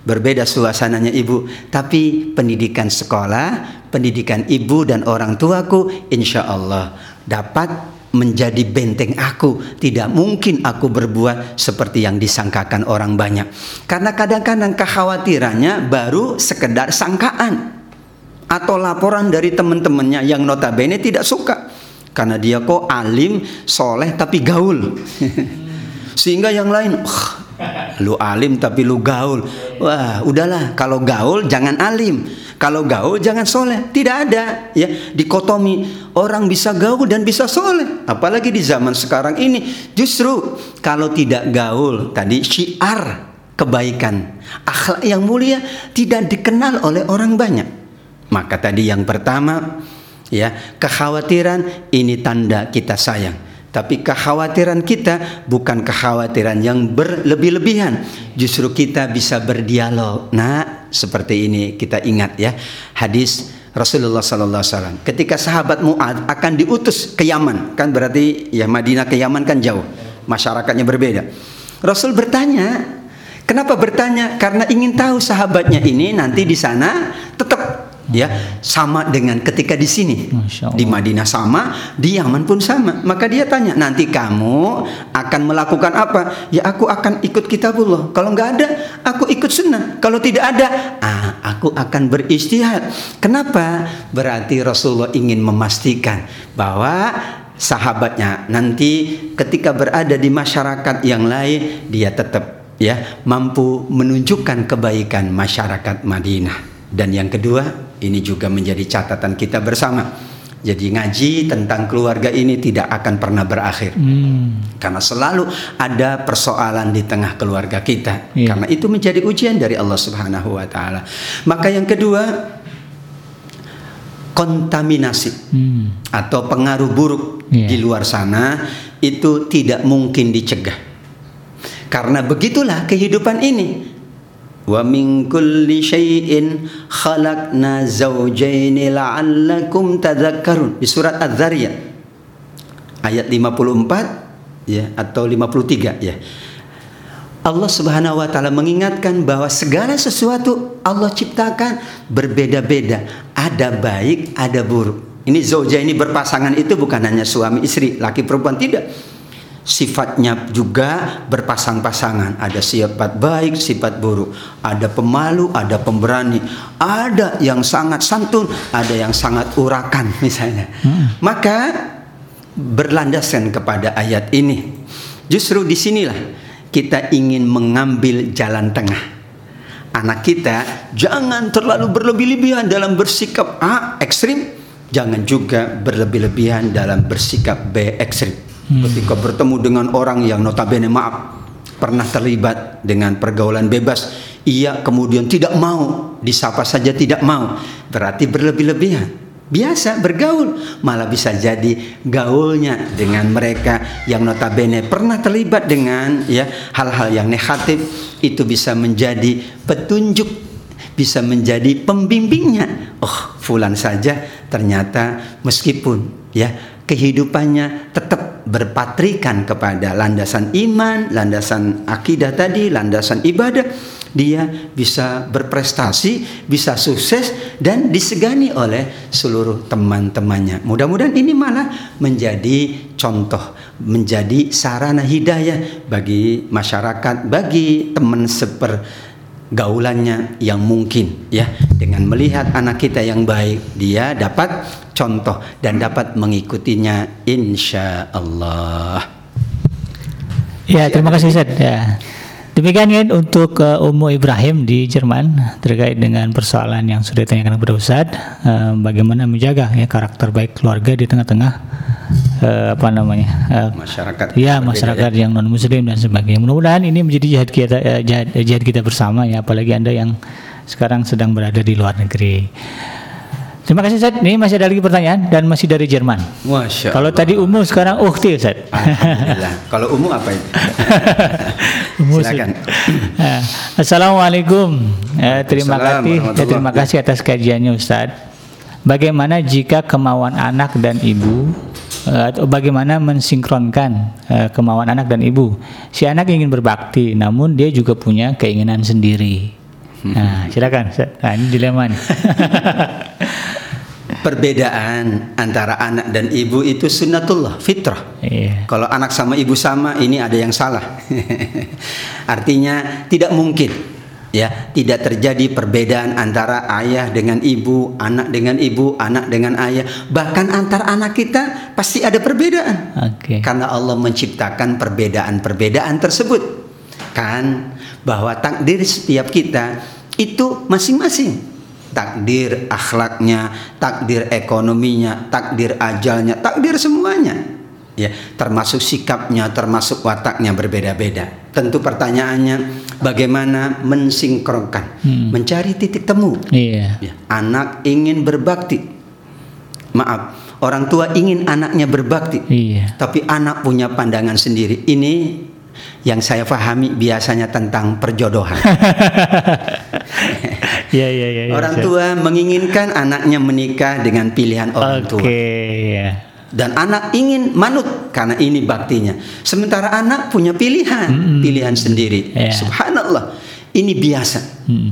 berbeda suasananya ibu. Tapi pendidikan sekolah pendidikan ibu dan orang tuaku insya Allah dapat menjadi benteng aku. Tidak mungkin aku berbuat seperti yang disangkakan orang banyak. Karena kadang-kadang kekhawatirannya baru sekedar sangkaan atau laporan dari teman-temannya yang notabene tidak suka. Karena dia kok alim soleh tapi gaul. Sehingga yang lain oh, lu alim tapi lu gaul. Wah udahlah. Kalau gaul jangan alim. Kalau gaul jangan soleh. Tidak ada ya. Dikotomi. Orang bisa gaul dan bisa soleh. Apalagi di zaman sekarang ini. Justru kalau tidak gaul tadi syiar kebaikan. Akhlak yang mulia tidak dikenal oleh orang banyak. Maka tadi yang pertama ya kekhawatiran ini tanda kita sayang tapi kekhawatiran kita bukan kekhawatiran yang berlebih-lebihan. Justru kita bisa berdialog. Nah, seperti ini kita ingat ya hadis Rasulullah sallallahu alaihi wasallam. Ketika sahabat Muad akan diutus ke Yaman, kan berarti ya Madinah ke Yaman kan jauh, masyarakatnya berbeda. Rasul bertanya, kenapa bertanya? Karena ingin tahu sahabatnya ini nanti di sana tetap ya sama dengan ketika di sini. Di Madinah sama di Yaman pun sama. Maka dia tanya nanti kamu akan melakukan apa? Ya aku akan ikut kitabullah. Kalau nggak ada aku ikut sunnah. Kalau tidak ada ah, aku akan beristihad. Kenapa? Berarti Rasulullah ingin memastikan bahwa sahabatnya nanti ketika berada di masyarakat yang lain dia tetap ya mampu menunjukkan kebaikan masyarakat Madinah dan yang kedua ini juga menjadi catatan kita bersama jadi ngaji tentang keluarga ini tidak akan pernah berakhir Hmm. karena selalu ada persoalan di tengah keluarga kita Iya. karena itu menjadi ujian dari Allah Subhanahu wa taala maka yang kedua kontaminasi Hmm. atau pengaruh buruk Iya. di luar sana itu tidak mungkin dicegah. Karena begitulah kehidupan ini. Wa min kulli syai'in khalaqna zawjaini la'allakum tadhakkarun di surat Az-Zariyat ayat 54 ya atau 53 ya. Allah Subhanahu wa taala mengingatkan bahwa segala sesuatu Allah ciptakan berbeda-beda, ada baik, ada buruk. Ini zauja ini berpasangan itu bukan hanya suami istri, laki perempuan tidak. Sifatnya juga berpasang-pasangan, ada sifat baik, sifat buruk, ada pemalu, ada pemberani, ada yang sangat santun, ada yang sangat urakan misalnya. Maka berlandaskan kepada ayat ini. Justru di sinilah kita ingin mengambil jalan tengah. Anak kita jangan terlalu berlebih-lebihan dalam bersikap A ekstrim, jangan juga berlebih-lebihan dalam bersikap B ekstrim. Ketika bertemu dengan orang yang notabene maaf pernah terlibat dengan pergaulan bebas, ia kemudian tidak mau disapa saja tidak mau, berarti berlebih-lebihan. Biasa bergaul malah bisa jadi gaulnya dengan mereka yang notabene pernah terlibat dengan ya hal-hal yang negatif itu bisa menjadi petunjuk bisa menjadi pembimbingnya. Oh fulan saja ternyata meskipun ya kehidupannya tetap berpatrikan kepada landasan iman landasan akidah tadi landasan ibadah dia bisa berprestasi, bisa sukses dan disegani oleh seluruh teman-temannya. Mudah-mudahan ini malah menjadi contoh, menjadi sarana hidayah bagi masyarakat, bagi teman sepergaulannya yang mungkin ya. Dengan melihat anak kita yang baik, dia dapat contoh dan dapat mengikutinya insya Allah. Ya, terima kasih Ustaz. Ya. Demikian kan untuk uh, Umu Ibrahim di Jerman terkait dengan persoalan yang sudah ditanyakan kepada Ustaz, uh, bagaimana menjaga ya karakter baik keluarga di tengah-tengah uh, apa namanya? uh, Masyarakat ya masyarakat yang non muslim dan sebagainya. Mudah-mudahan ini menjadi jihad kita eh, jihad, jihad kita bersama ya apalagi Anda yang sekarang sedang berada di luar negeri. Terima kasih Ustaz. Ini masih ada lagi pertanyaan dan masih dari Jerman. Masya Kalau tadi Umu sekarang Ukti Ustaz. Kalau umum apa itu? Umu Silakan. Eh, Assalamualaikum. Eh, terima kasih. eh, terima kasih atas kajiannya Ustaz. Bagaimana jika kemauan anak dan ibu atau bagaimana mensinkronkan eh, kemauan anak dan ibu? Si anak ingin berbakti, namun dia juga punya keinginan sendiri. Nah, silakan. Ustaz. Nah, ini dilema nih. Perbedaan antara anak dan ibu itu sunnatullah, fitrah. Iya. Kalau anak sama ibu sama, ini ada yang salah. Artinya tidak mungkin ya, tidak terjadi perbedaan antara ayah dengan ibu, anak dengan ibu, anak dengan ayah. Bahkan antar anak kita pasti ada perbedaan. Oke. Karena Allah menciptakan perbedaan-perbedaan tersebut. Kan bahwa takdir setiap kita itu masing-masing. Takdir akhlaknya, takdir ekonominya, takdir ajalnya, takdir semuanya. Ya, termasuk sikapnya, termasuk wataknya berbeda-beda. Tentu pertanyaannya bagaimana mensinkronkan, mencari titik temu. Iya. Ya, anak ingin berbakti. Maaf, orang tua ingin anaknya berbakti. Iya. Tapi anak punya pandangan sendiri. Ini yang saya pahami biasanya tentang perjodohan. Iya, iya, iya. iya, orang Ustaz. tua menginginkan anaknya menikah dengan pilihan orang Oke, tua. ya. Dan anak ingin manut karena ini baktinya. Sementara anak punya pilihan, pilihan sendiri. Iya. Subhanallah. Ini biasa. Hmm.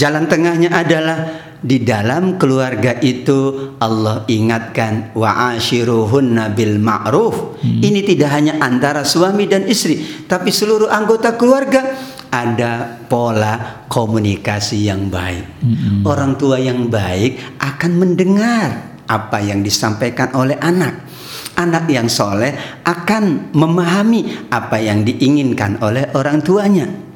Jalan tengahnya adalah di dalam keluarga itu Allah ingatkan wa ashiruhunna bil ma'ruf. Hmm. Ini tidak hanya antara suami dan istri, tapi seluruh anggota keluarga ada pola komunikasi yang baik. Hmm. Orang tua yang baik akan mendengar apa yang disampaikan oleh anak. Anak yang soleh akan memahami apa yang diinginkan oleh orang tuanya.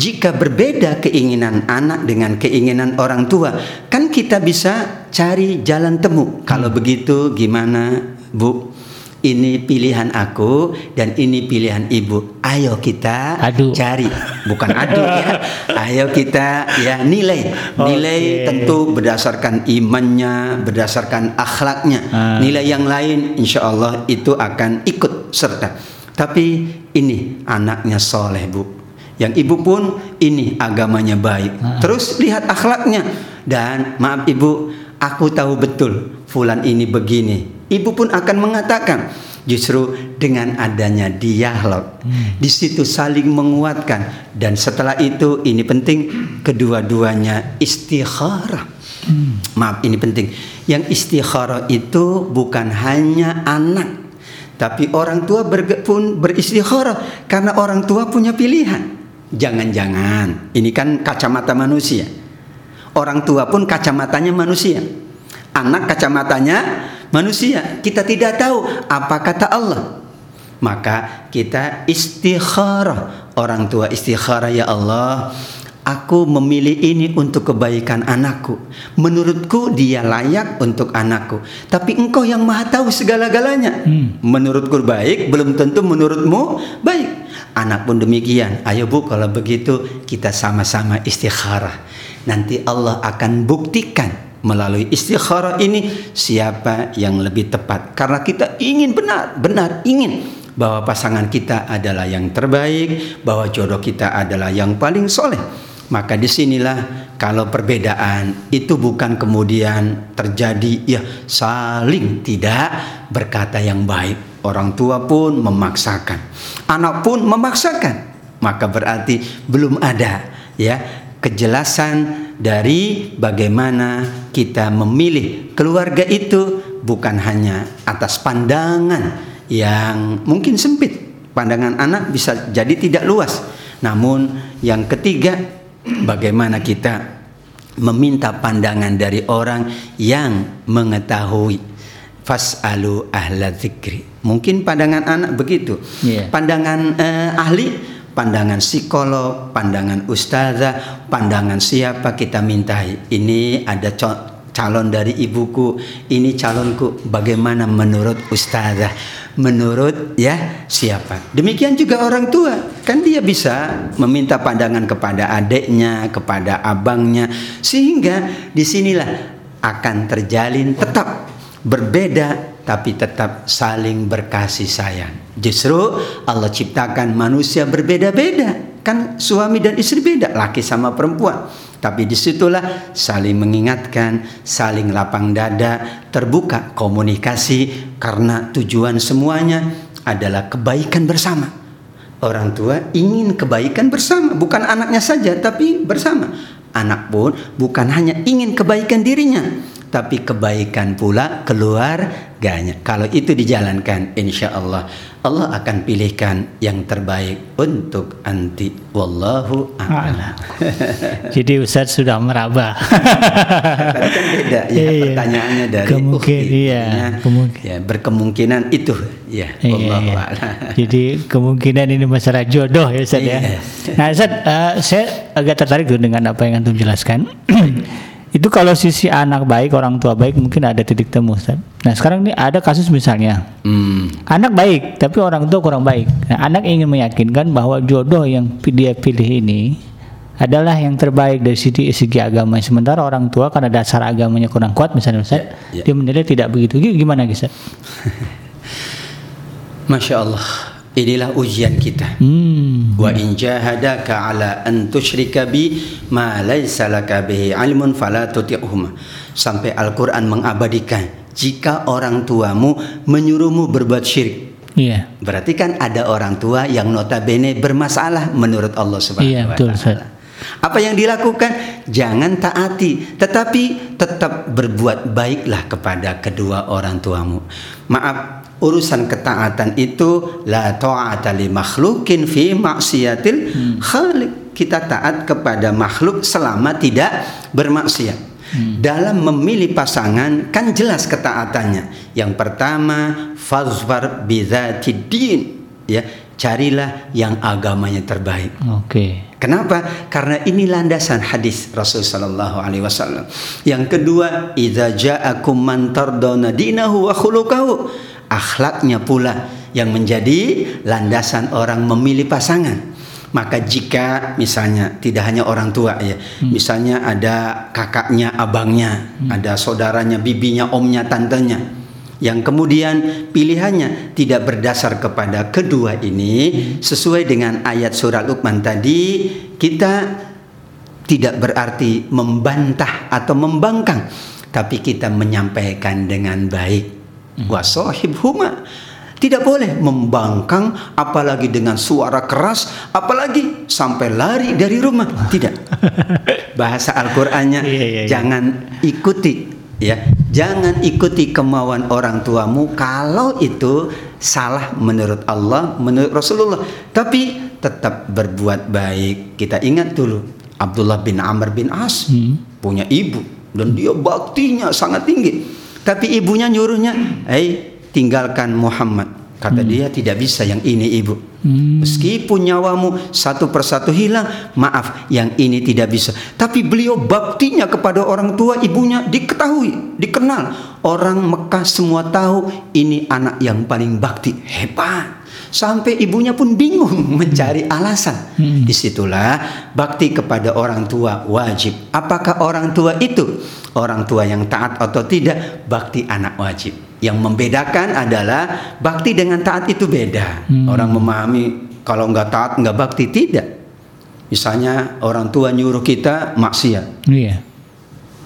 Jika berbeda keinginan anak dengan keinginan orang tua, kan kita bisa cari jalan temu. Kalau begitu, gimana, Bu? Ini pilihan aku dan ini pilihan ibu. Ayo kita adu. cari, bukan adu ya. Ayo kita ya nilai, nilai okay. tentu berdasarkan imannya, berdasarkan akhlaknya. Ah. Nilai yang lain, insya Allah itu akan ikut serta. Tapi ini anaknya soleh bu yang ibu pun ini agamanya baik. Ah. Terus lihat akhlaknya dan maaf ibu, aku tahu betul fulan ini begini. Ibu pun akan mengatakan justru dengan adanya dialog hmm. di situ saling menguatkan dan setelah itu ini penting kedua-duanya istikharah. Hmm. Maaf ini penting. Yang istikharah itu bukan hanya anak tapi orang tua pun beristikharah karena orang tua punya pilihan. Jangan-jangan ini kan kacamata manusia. Orang tua pun kacamatanya manusia. Anak kacamatanya manusia. Kita tidak tahu apa kata Allah. Maka kita istikharah. Orang tua istikharah ya Allah. Aku memilih ini untuk kebaikan anakku. Menurutku dia layak untuk anakku. Tapi engkau yang maha tahu segala-galanya. Hmm. Menurutku baik, belum tentu menurutmu baik. Anak pun demikian. Ayo Bu, kalau begitu kita sama-sama istikharah. Nanti Allah akan buktikan melalui istikharah ini siapa yang lebih tepat. Karena kita ingin benar, benar ingin bahwa pasangan kita adalah yang terbaik, bahwa jodoh kita adalah yang paling soleh. Maka di sinilah kalau perbedaan itu bukan kemudian terjadi ya saling tidak berkata yang baik Orang tua pun memaksakan, anak pun memaksakan. Maka berarti belum ada ya kejelasan dari bagaimana kita memilih keluarga itu bukan hanya atas pandangan yang mungkin sempit. Pandangan anak bisa jadi tidak luas. Namun yang ketiga bagaimana kita meminta pandangan dari orang yang mengetahui fasalu ahla dzikri. Mungkin pandangan anak begitu. Yeah. Pandangan uh, ahli, pandangan psikolog, pandangan ustazah, pandangan siapa kita mintai. Ini ada calon dari ibuku, ini calonku. Bagaimana menurut ustazah? Menurut ya siapa? Demikian juga orang tua, kan dia bisa meminta pandangan kepada adiknya, kepada abangnya, sehingga di sinilah akan terjalin tetap berbeda tapi tetap saling berkasih sayang. Justru Allah ciptakan manusia berbeda-beda. Kan suami dan istri beda, laki sama perempuan. Tapi di situlah saling mengingatkan, saling lapang dada, terbuka komunikasi karena tujuan semuanya adalah kebaikan bersama. Orang tua ingin kebaikan bersama, bukan anaknya saja, tapi bersama. Anak pun bukan hanya ingin kebaikan dirinya, tapi kebaikan pula keluarganya. Kalau itu dijalankan, insya Allah Allah akan pilihkan yang terbaik untuk anti. Wallahu a'lam. Jadi Ustaz sudah meraba. kan beda ya iya, pertanyaannya dari kemungkin, iya, kemungkin. ya berkemungkinan itu ya. Iya, Wallahu iya. a'lam. Jadi kemungkinan ini masalah jodoh ya Ustaz ya. iya. ya. Nah Ustaz, uh, saya agak tertarik dengan apa yang antum jelaskan. Itu kalau sisi anak baik orang tua baik mungkin ada titik temu Ustaz. Nah sekarang ini ada kasus misalnya hmm. anak baik tapi orang tua kurang baik. Nah, anak ingin meyakinkan bahwa jodoh yang dia pilih ini adalah yang terbaik dari segi segi agama. Sementara orang tua karena dasar agamanya kurang kuat misalnya Ustaz, ya, ya. dia menilai tidak begitu. Gimana Ustaz? Masya Allah. Inilah ujian kita. Hmm. Wa in jahadaka ala an tusyrika bi ma laysa laka bihi ilmun fala tuti'huma. Sampai Al-Qur'an mengabadikan jika orang tuamu menyuruhmu berbuat syirik. Iya. Berarti kan ada orang tua yang notabene bermasalah menurut Allah Subhanahu iya, wa taala. Apa yang dilakukan? Jangan taati, tetapi tetap berbuat baiklah kepada kedua orang tuamu. Maaf, urusan ketaatan itu la ta'ata li makhlukin fi maksiatil hmm. khaliq. Kita taat kepada makhluk selama tidak bermaksiat. Hmm. Dalam memilih pasangan kan jelas ketaatannya. Yang pertama, fazfar bidzatid ya, carilah yang agamanya terbaik. Oke. Okay. Kenapa? Karena ini landasan hadis Rasul sallallahu alaihi wasallam. Yang kedua, idza ja'akum man tardawna dinahu wa khuluquhu. Akhlaknya pula yang menjadi landasan orang memilih pasangan. Maka jika misalnya tidak hanya orang tua ya, hmm. misalnya ada kakaknya, abangnya, hmm. ada saudaranya, bibinya, omnya, tantenya, yang kemudian pilihannya tidak berdasar kepada kedua ini sesuai dengan ayat surah Luqman tadi kita tidak berarti membantah atau membangkang tapi kita menyampaikan dengan baik wasohib huma tidak boleh membangkang apalagi dengan suara keras apalagi sampai lari dari rumah. Tidak. Bahasa Al-Qur'annya iya, iya, iya. jangan ikuti ya. Jangan ikuti kemauan orang tuamu kalau itu salah menurut Allah menurut Rasulullah. Tapi tetap berbuat baik. Kita ingat dulu Abdullah bin Amr bin As hmm. punya ibu dan dia baktinya sangat tinggi tapi ibunya nyuruhnya hey tinggalkan Muhammad Kata hmm. dia tidak bisa yang ini ibu. Hmm. Meskipun nyawamu satu persatu hilang, maaf yang ini tidak bisa. Tapi beliau baktinya kepada orang tua ibunya diketahui, dikenal. Orang Mekah semua tahu ini anak yang paling bakti. Hebat. Sampai ibunya pun bingung mencari alasan. Hmm. Di situlah bakti kepada orang tua wajib. Apakah orang tua itu orang tua yang taat atau tidak? Bakti anak wajib. Yang membedakan adalah bakti dengan taat itu beda. Hmm. Orang memahami kalau nggak taat nggak bakti tidak. Misalnya orang tua nyuruh kita maksiat. Iya.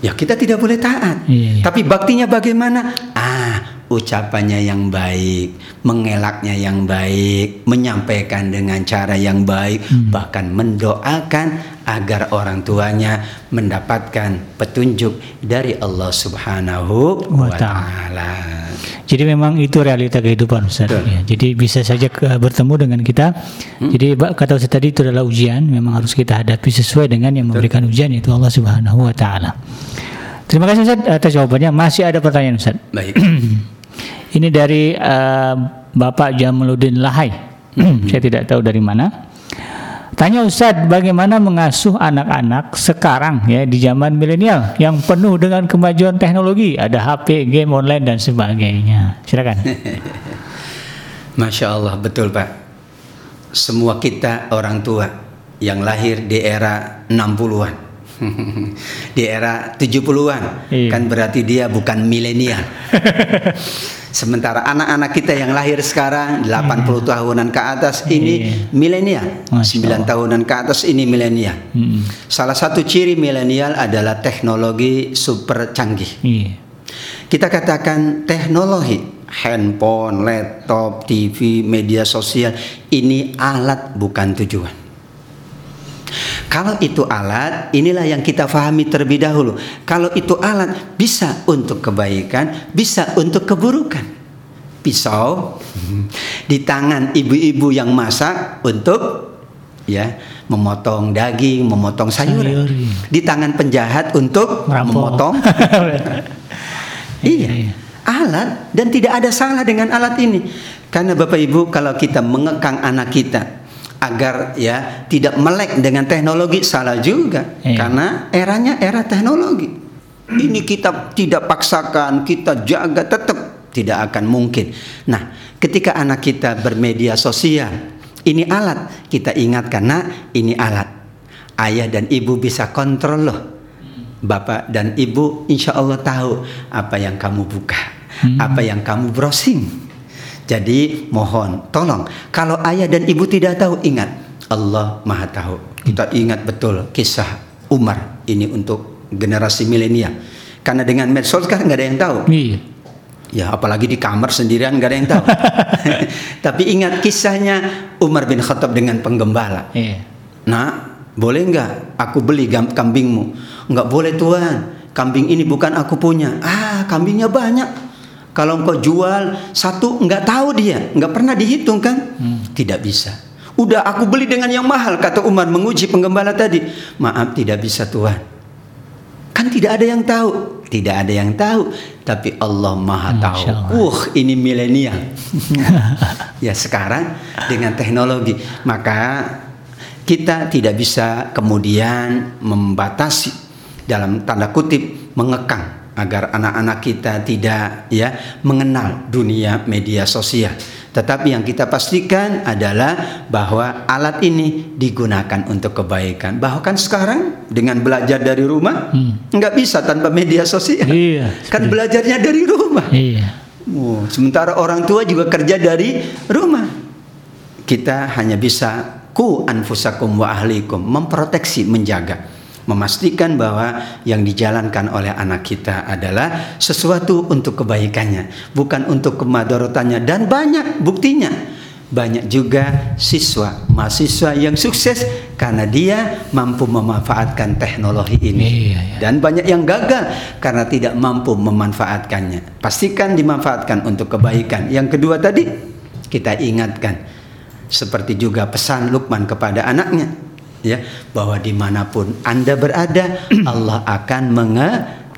Ya kita tidak boleh taat. Iya, iya. Tapi baktinya bagaimana? Ah, ucapannya yang baik, mengelaknya yang baik, menyampaikan dengan cara yang baik, hmm. bahkan mendoakan agar orang tuanya mendapatkan petunjuk dari Allah Subhanahu wa taala. Jadi memang itu realita kehidupan Ustaz. Ya, jadi bisa saja ke, bertemu dengan kita. Hmm. Jadi kata Ustaz tadi itu adalah ujian, memang harus kita hadapi sesuai dengan yang memberikan ujian itu Allah Subhanahu wa taala. Terima kasih Ustaz atas jawabannya. Masih ada pertanyaan Ustaz. Baik. Ini dari uh, Bapak Jamaluddin Lahai. Saya tidak tahu dari mana. Tanya Ustadz, bagaimana mengasuh anak-anak sekarang ya di zaman milenial yang penuh dengan kemajuan teknologi, ada HP, game online dan sebagainya. Silakan. Masya Allah, betul Pak. Semua kita orang tua yang lahir di era 60-an. Di era 70-an. Iya. Kan berarti dia bukan milenial. Sementara anak-anak kita yang lahir sekarang 80 hmm. tahunan ke atas ini yeah. milenial. 9 tahunan ke atas ini milenial. Hmm. Salah satu ciri milenial adalah teknologi super canggih. Yeah. Kita katakan teknologi handphone, laptop, TV, media sosial ini alat bukan tujuan. Kalau itu alat, inilah yang kita fahami terlebih dahulu. Kalau itu alat, bisa untuk kebaikan, bisa untuk keburukan. Pisau di tangan ibu-ibu yang masak untuk ya memotong daging, memotong sayuran. Sayur. Di tangan penjahat untuk Merampok. memotong. iya, iya, alat dan tidak ada salah dengan alat ini. Karena Bapak Ibu kalau kita mengekang anak kita agar ya tidak melek dengan teknologi. Salah juga iya. karena eranya era teknologi. Ini kita tidak paksakan kita jaga tetap tidak akan mungkin. Nah ketika anak kita bermedia sosial ini alat. Kita ingatkan nah ini alat. Ayah dan ibu bisa kontrol loh. Bapak dan ibu insya Allah tahu apa yang kamu buka hmm. apa yang kamu browsing jadi mohon tolong kalau ayah dan ibu tidak tahu ingat Allah Maha tahu. Kita ingat betul kisah Umar ini untuk generasi milenial. Karena dengan medsos kan nggak ada yang tahu. Iya. Ya apalagi di kamar sendirian nggak ada yang tahu. Tapi ingat kisahnya Umar bin Khattab dengan penggembala. Iya. Nah boleh nggak aku beli kambingmu? Nggak boleh tuan, kambing ini bukan aku punya. Ah, kambingnya banyak. Kalau engkau jual satu nggak tahu dia, nggak pernah dihitung kan? Hmm. Tidak bisa. Udah aku beli dengan yang mahal kata Umar menguji penggembala tadi. Maaf tidak bisa Tuhan. Kan tidak ada yang tahu, tidak ada yang tahu, tapi Allah Maha tahu. Uh, ini milenial. ya sekarang dengan teknologi, maka kita tidak bisa kemudian membatasi dalam tanda kutip mengekang agar anak-anak kita tidak ya mengenal dunia media sosial. Tetapi yang kita pastikan adalah bahwa alat ini digunakan untuk kebaikan. Bahkan sekarang dengan belajar dari rumah hmm. nggak bisa tanpa media sosial. Iya, kan belajarnya dari rumah. Iya. Oh, sementara orang tua juga kerja dari rumah. Kita hanya bisa ku anfusakum wa ahlikum memproteksi, menjaga memastikan bahwa yang dijalankan oleh anak kita adalah sesuatu untuk kebaikannya, bukan untuk kemadorotannya dan banyak buktinya. Banyak juga siswa, mahasiswa yang sukses karena dia mampu memanfaatkan teknologi ini. Iya, iya. Dan banyak yang gagal karena tidak mampu memanfaatkannya. Pastikan dimanfaatkan untuk kebaikan. Yang kedua tadi kita ingatkan seperti juga pesan Lukman kepada anaknya ya bahwa di mana pun anda berada Allah akan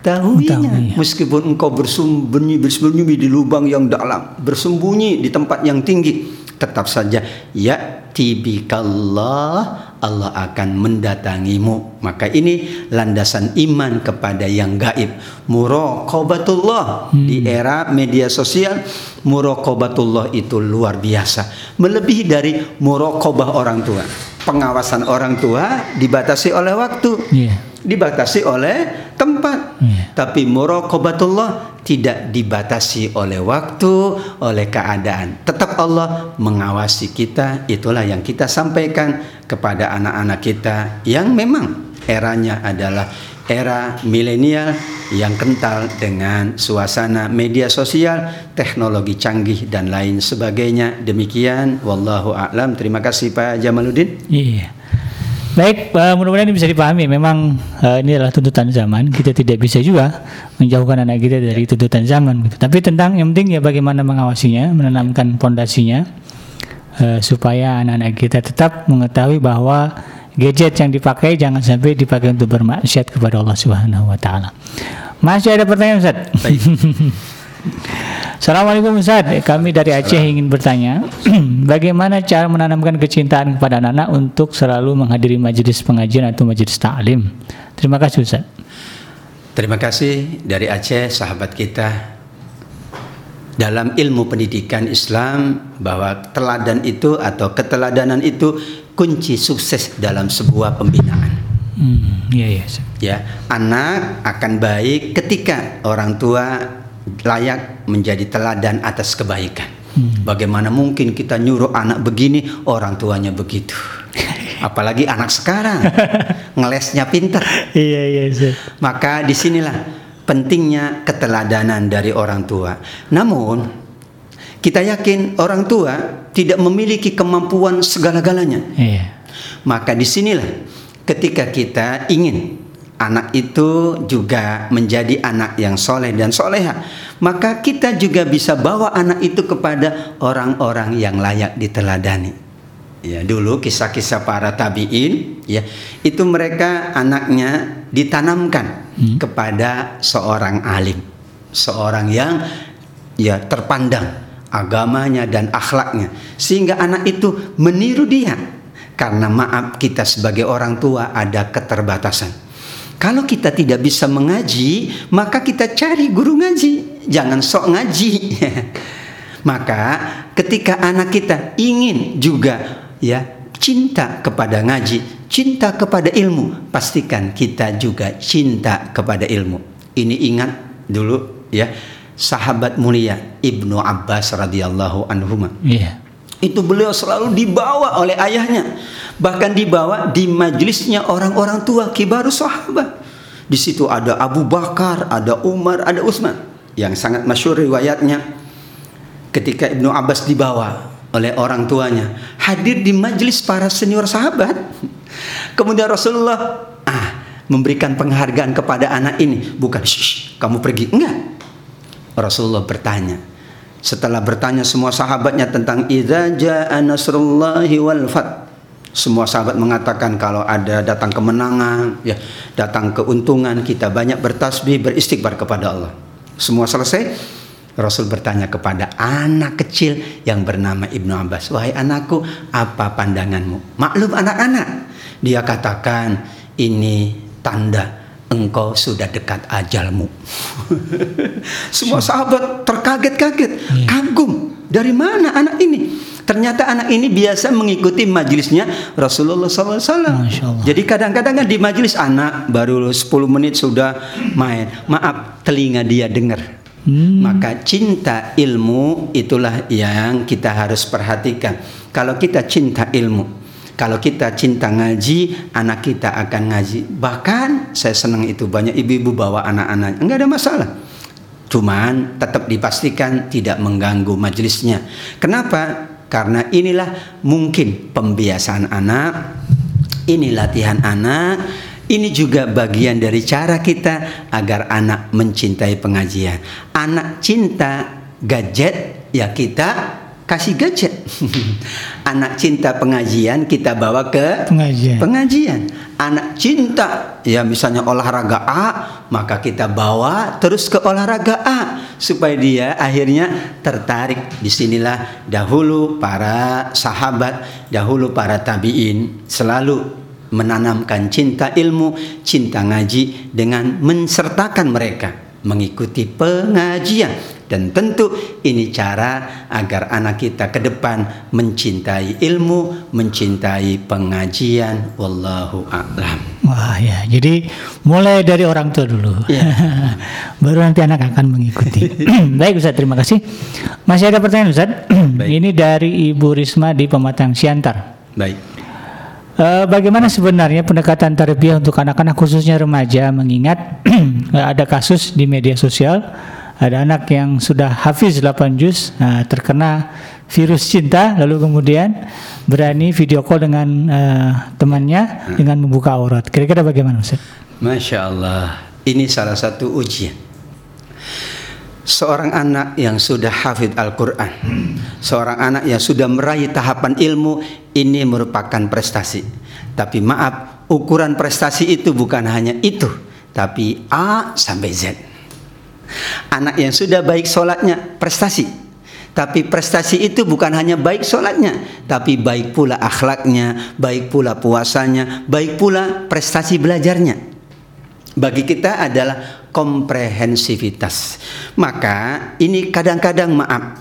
mengetahuinya meskipun engkau bersembunyi bersembunyi di lubang yang dalam bersembunyi di tempat yang tinggi tetap saja ya tibikallah Allah akan mendatangimu. Maka ini landasan iman kepada yang gaib. Muraqabatullah. Hmm. di era media sosial muraqabatullah itu luar biasa. Melebihi dari muraqabah orang tua. Pengawasan orang tua dibatasi oleh waktu, yeah. Dibatasi oleh tempat. Yeah. Tapi muraqabatullah tidak dibatasi oleh waktu, oleh keadaan. Tetap Allah mengawasi kita. Itulah yang kita sampaikan kepada anak-anak kita yang memang eranya adalah era milenial yang kental dengan suasana media sosial, teknologi canggih dan lain sebagainya. Demikian wallahu a'lam. Terima kasih Pak Jamaluddin. Iya. Baik, uh, mudah-mudahan ini bisa dipahami. Memang uh, ini adalah tuntutan zaman. Kita tidak bisa juga menjauhkan anak kita dari tuntutan zaman. Gitu. Tapi tentang yang penting ya bagaimana mengawasinya, menanamkan pondasinya uh, supaya anak-anak kita tetap mengetahui bahwa gadget yang dipakai jangan sampai dipakai untuk bermaksiat kepada Allah Subhanahu wa taala. Masih ada pertanyaan Ustaz? Assalamualaikum Ustaz, kami dari Aceh ingin bertanya Bagaimana cara menanamkan kecintaan kepada anak-anak untuk selalu menghadiri majelis pengajian atau majelis taklim? Terima kasih Ustaz Terima kasih dari Aceh sahabat kita dalam ilmu pendidikan Islam bahwa teladan itu atau keteladanan itu kunci sukses dalam sebuah pembinaan. Hmm, ya, ya. ya, anak akan baik ketika orang tua layak menjadi teladan atas kebaikan. Hmm. Bagaimana mungkin kita nyuruh anak begini, orang tuanya begitu. Apalagi anak sekarang ngelesnya pinter. Iya iya. Maka di sinilah pentingnya keteladanan dari orang tua. Namun kita yakin orang tua tidak memiliki kemampuan segala-galanya. Iya. Maka di sinilah ketika kita ingin anak itu juga menjadi anak yang soleh dan soleha, maka kita juga bisa bawa anak itu kepada orang-orang yang layak diteladani. Ya, dulu kisah-kisah para tabiin, ya, itu mereka anaknya ditanamkan hmm. kepada seorang alim, seorang yang ya terpandang agamanya dan akhlaknya. Sehingga anak itu meniru dia. Karena maaf kita sebagai orang tua ada keterbatasan kalau kita tidak bisa mengaji maka kita cari guru ngaji jangan sok ngaji maka ketika anak kita ingin juga ya cinta kepada ngaji cinta kepada ilmu pastikan kita juga cinta kepada ilmu ini ingat dulu ya sahabat mulia Ibnu Abbas radhiyallahu anhu. Yeah. Itu beliau selalu dibawa oleh ayahnya, bahkan dibawa di majelisnya orang-orang tua kibaru sahabat. Di situ ada Abu Bakar, ada Umar, ada Utsman. Yang sangat masyhur riwayatnya ketika Ibnu Abbas dibawa, oleh orang tuanya, hadir di majelis para senior sahabat. Kemudian Rasulullah ah memberikan penghargaan kepada anak ini, bukan kamu pergi, enggak. Rasulullah bertanya. Setelah bertanya semua sahabatnya tentang idza jaa nasrullahi wal fath. Semua sahabat mengatakan kalau ada datang kemenangan, ya, datang keuntungan, kita banyak bertasbih, beristighfar kepada Allah. Semua selesai, Rasul bertanya kepada anak kecil yang bernama Ibnu Abbas, "Wahai anakku, apa pandanganmu?" Maklum anak-anak. Dia katakan, "Ini tanda engkau sudah dekat ajalmu." Semua sahabat terkaget-kaget, kagum. Dari mana anak ini? Ternyata anak ini biasa mengikuti majelisnya Rasulullah SAW. Jadi kadang-kadang kan di majelis anak baru 10 menit sudah main. Maaf, telinga dia dengar Hmm. Maka cinta ilmu itulah yang kita harus perhatikan. Kalau kita cinta ilmu, kalau kita cinta ngaji, anak kita akan ngaji. Bahkan saya senang itu banyak ibu-ibu bawa anak-anak, enggak ada masalah. Cuman tetap dipastikan tidak mengganggu majelisnya. Kenapa? Karena inilah mungkin pembiasaan anak, ini latihan anak, ini juga bagian dari cara kita agar anak mencintai pengajian. Anak cinta gadget, ya kita kasih gadget. Anak cinta pengajian kita bawa ke pengajian. pengajian. Anak cinta ya misalnya olahraga A, maka kita bawa terus ke olahraga A supaya dia akhirnya tertarik. Di sinilah dahulu para sahabat, dahulu para tabiin selalu menanamkan cinta ilmu, cinta ngaji dengan mensertakan mereka mengikuti pengajian dan tentu ini cara agar anak kita ke depan mencintai ilmu, mencintai pengajian. Wallahu a'lam. Wah ya, jadi mulai dari orang tua dulu, ya. baru nanti anak akan mengikuti. Baik Ustaz, terima kasih. Masih ada pertanyaan Ustaz? Ini dari Ibu Risma di Pematang Siantar. Baik. Uh, bagaimana sebenarnya pendekatan tarbiyah untuk anak-anak khususnya remaja mengingat ada kasus di media sosial ada anak yang sudah hafiz 8 juz uh, terkena virus cinta lalu kemudian berani video call dengan uh, temannya dengan membuka aurat. Kira-kira bagaimana Ustaz? Masya Allah, ini salah satu ujian. Seorang anak yang sudah hafid Al-Quran Seorang anak yang sudah meraih tahapan ilmu Ini merupakan prestasi Tapi maaf Ukuran prestasi itu bukan hanya itu Tapi A sampai Z Anak yang sudah baik sholatnya Prestasi tapi prestasi itu bukan hanya baik sholatnya, tapi baik pula akhlaknya, baik pula puasanya, baik pula prestasi belajarnya. Bagi kita adalah komprehensivitas. Maka ini kadang-kadang maaf.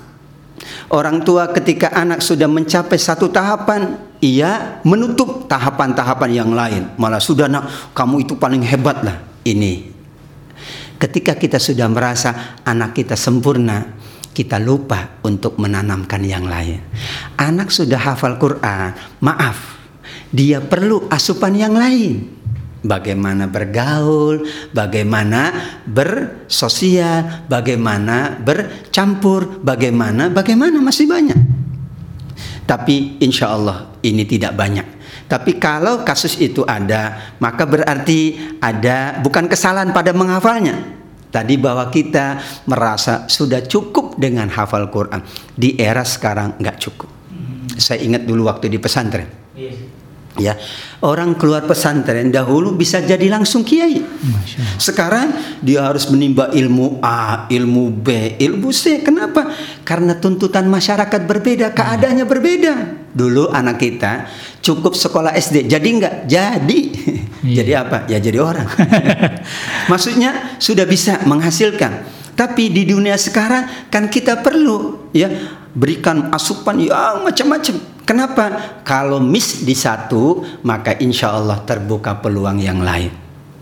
Orang tua ketika anak sudah mencapai satu tahapan, ia menutup tahapan-tahapan yang lain. Malah sudah nak, kamu itu paling hebat lah. Ini. Ketika kita sudah merasa anak kita sempurna, kita lupa untuk menanamkan yang lain. Anak sudah hafal Quran, maaf, dia perlu asupan yang lain bagaimana bergaul, bagaimana bersosial, bagaimana bercampur, bagaimana, bagaimana masih banyak. Tapi insya Allah ini tidak banyak. Tapi kalau kasus itu ada, maka berarti ada bukan kesalahan pada menghafalnya. Tadi bahwa kita merasa sudah cukup dengan hafal Quran. Di era sekarang nggak cukup. Saya ingat dulu waktu di pesantren. Iya ya orang keluar pesantren dahulu bisa jadi langsung kiai. Sekarang dia harus menimba ilmu A ilmu B ilmu C. Kenapa? Karena tuntutan masyarakat berbeda keadaannya berbeda. Dulu anak kita cukup sekolah SD jadi enggak? Jadi. Iya. jadi apa? Ya jadi orang. Maksudnya sudah bisa menghasilkan. Tapi di dunia sekarang kan kita perlu ya berikan asupan yang macam-macam Kenapa? Kalau miss di satu, maka insya Allah terbuka peluang yang lain.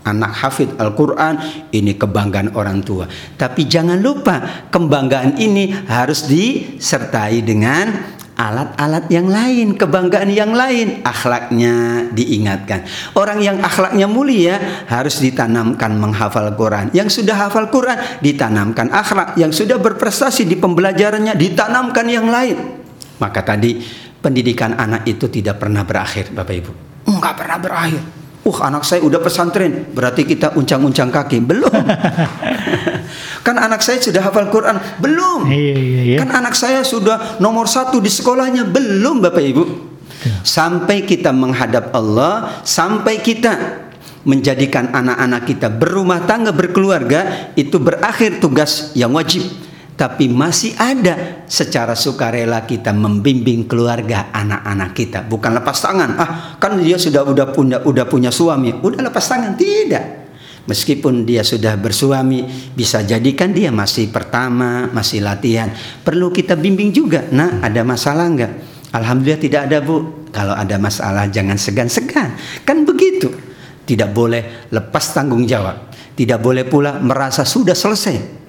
Anak hafid Al-Quran, ini kebanggaan orang tua. Tapi jangan lupa, kebanggaan ini harus disertai dengan alat-alat yang lain, kebanggaan yang lain, akhlaknya diingatkan. Orang yang akhlaknya mulia harus ditanamkan menghafal Quran. Yang sudah hafal Quran ditanamkan akhlak, yang sudah berprestasi di pembelajarannya ditanamkan yang lain. Maka tadi pendidikan anak itu tidak pernah berakhir, Bapak Ibu. Enggak pernah berakhir. Uh, anak saya udah pesantren, berarti kita uncang-uncang kaki. Belum. kan anak saya sudah hafal Quran. Belum. Iya, iya, iya. Kan anak saya sudah nomor satu di sekolahnya. Belum, Bapak Ibu. Sampai kita menghadap Allah, sampai kita menjadikan anak-anak kita berumah tangga, berkeluarga, itu berakhir tugas yang wajib tapi masih ada. Secara sukarela kita membimbing keluarga anak-anak kita. Bukan lepas tangan. Ah kan dia sudah udah punya udah punya suami. Udah lepas tangan. Tidak. Meskipun dia sudah bersuami bisa jadikan dia masih pertama masih latihan. Perlu kita bimbing juga. Nah ada masalah enggak alhamdulillah tidak ada bu. Kalau ada masalah jangan segan-segan. Kan begitu. Tidak boleh lepas tanggung jawab tidak boleh pula merasa sudah selesai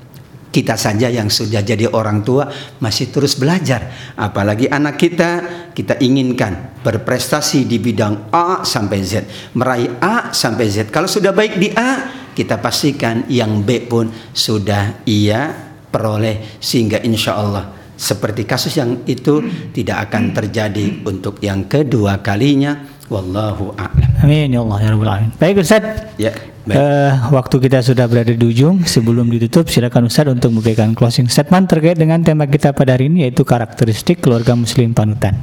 kita saja yang sudah jadi orang tua masih terus belajar. Apalagi anak kita, kita inginkan berprestasi di bidang A sampai Z, meraih A sampai Z. Kalau sudah baik di A, kita pastikan yang B pun sudah ia peroleh sehingga insya Allah seperti kasus yang itu tidak akan terjadi untuk yang kedua kalinya. Wallahu a'lam. Amin ya Allah ya Rabbal Alamin. Baik Ustaz. Ya. Eh, waktu kita sudah berada di ujung. Sebelum ditutup, silakan Ustaz untuk memberikan closing statement terkait dengan tema kita pada hari ini yaitu karakteristik keluarga Muslim panutan.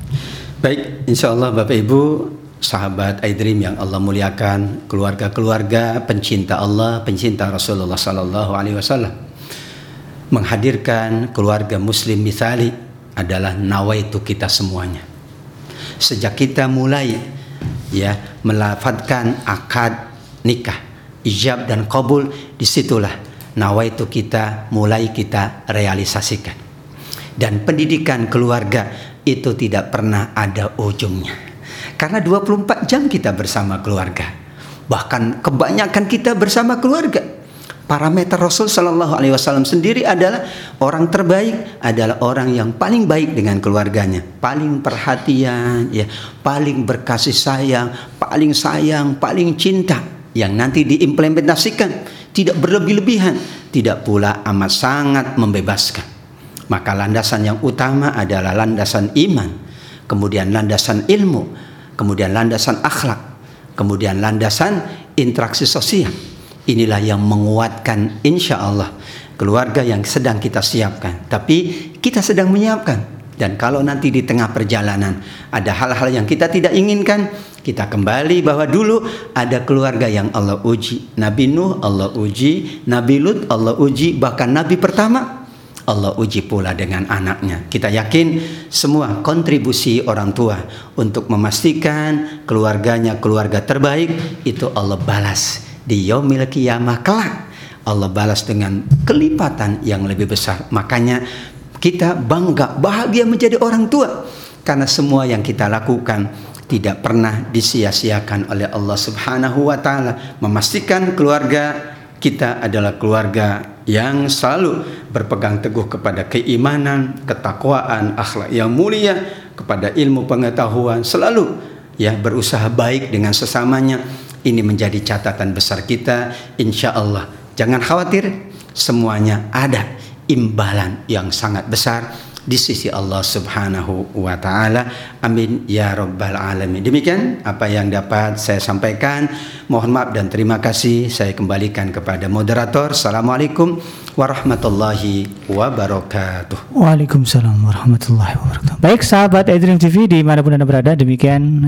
Baik, insya Allah Bapak Ibu, sahabat iDream yang Allah muliakan, keluarga-keluarga pencinta Allah, pencinta Rasulullah Sallallahu Alaihi Wasallam, menghadirkan keluarga Muslim misali adalah nawaitu kita semuanya. Sejak kita mulai ya melafatkan akad nikah ijab dan kabul di situlah nawaitu kita mulai kita realisasikan. Dan pendidikan keluarga itu tidak pernah ada ujungnya. Karena 24 jam kita bersama keluarga bahkan kebanyakan kita bersama keluarga. Parameter Rasul Shallallahu Alaihi Wasallam sendiri adalah orang terbaik adalah orang yang paling baik dengan keluarganya, paling perhatian, ya, paling berkasih sayang, paling sayang, paling cinta yang nanti diimplementasikan tidak berlebih-lebihan, tidak pula amat sangat membebaskan. Maka landasan yang utama adalah landasan iman, kemudian landasan ilmu, kemudian landasan akhlak, kemudian landasan interaksi sosial. Inilah yang menguatkan insya Allah keluarga yang sedang kita siapkan. Tapi kita sedang menyiapkan. Dan kalau nanti di tengah perjalanan ada hal-hal yang kita tidak inginkan, kita kembali bahwa dulu ada keluarga yang Allah uji. Nabi Nuh Allah uji, Nabi Lut Allah uji, bahkan Nabi pertama Allah uji pula dengan anaknya. Kita yakin semua kontribusi orang tua untuk memastikan keluarganya keluarga terbaik itu Allah balas di yaumil kiamah kelak. Allah balas dengan kelipatan yang lebih besar. Makanya kita bangga, bahagia menjadi orang tua karena semua yang kita lakukan tidak pernah disia-siakan oleh Allah Subhanahu wa taala memastikan keluarga kita adalah keluarga yang selalu berpegang teguh kepada keimanan, ketakwaan, akhlak yang mulia, kepada ilmu pengetahuan, selalu ya berusaha baik dengan sesamanya. Ini menjadi catatan besar kita, insya Allah. Jangan khawatir, semuanya ada imbalan yang sangat besar di sisi Allah Subhanahu wa taala. Amin ya rabbal alamin. Demikian apa yang dapat saya sampaikan. Mohon maaf dan terima kasih. Saya kembalikan kepada moderator. Assalamualaikum warahmatullahi wabarakatuh. Waalaikumsalam warahmatullahi wabarakatuh. Baik sahabat Edream TV di mana pun anda berada demikian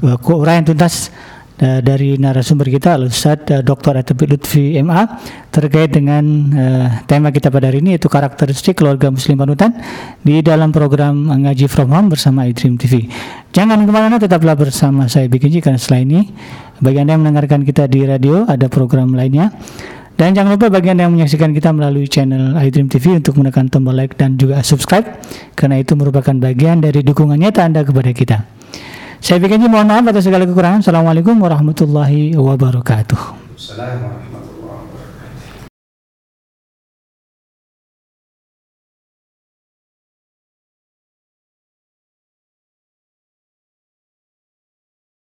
uh, uraian tuntas uh, dari narasumber kita Ustaz uh, Dr. Atibid Lutfi MA terkait dengan uh, tema kita pada hari ini yaitu karakteristik keluarga muslim panutan di dalam program Ngaji From Home bersama iDream TV. Jangan ke mana-mana tetaplah bersama saya Bikinji karena setelah ini bagi anda yang mendengarkan kita di radio ada program lainnya dan jangan lupa bagi anda yang menyaksikan kita melalui channel iDream TV untuk menekan tombol like dan juga subscribe karena itu merupakan bagian dari dukungan nyata anda kepada kita. Saya pikir mohon maaf atas segala kekurangan. Assalamualaikum warahmatullahi wabarakatuh. Assalamualaikum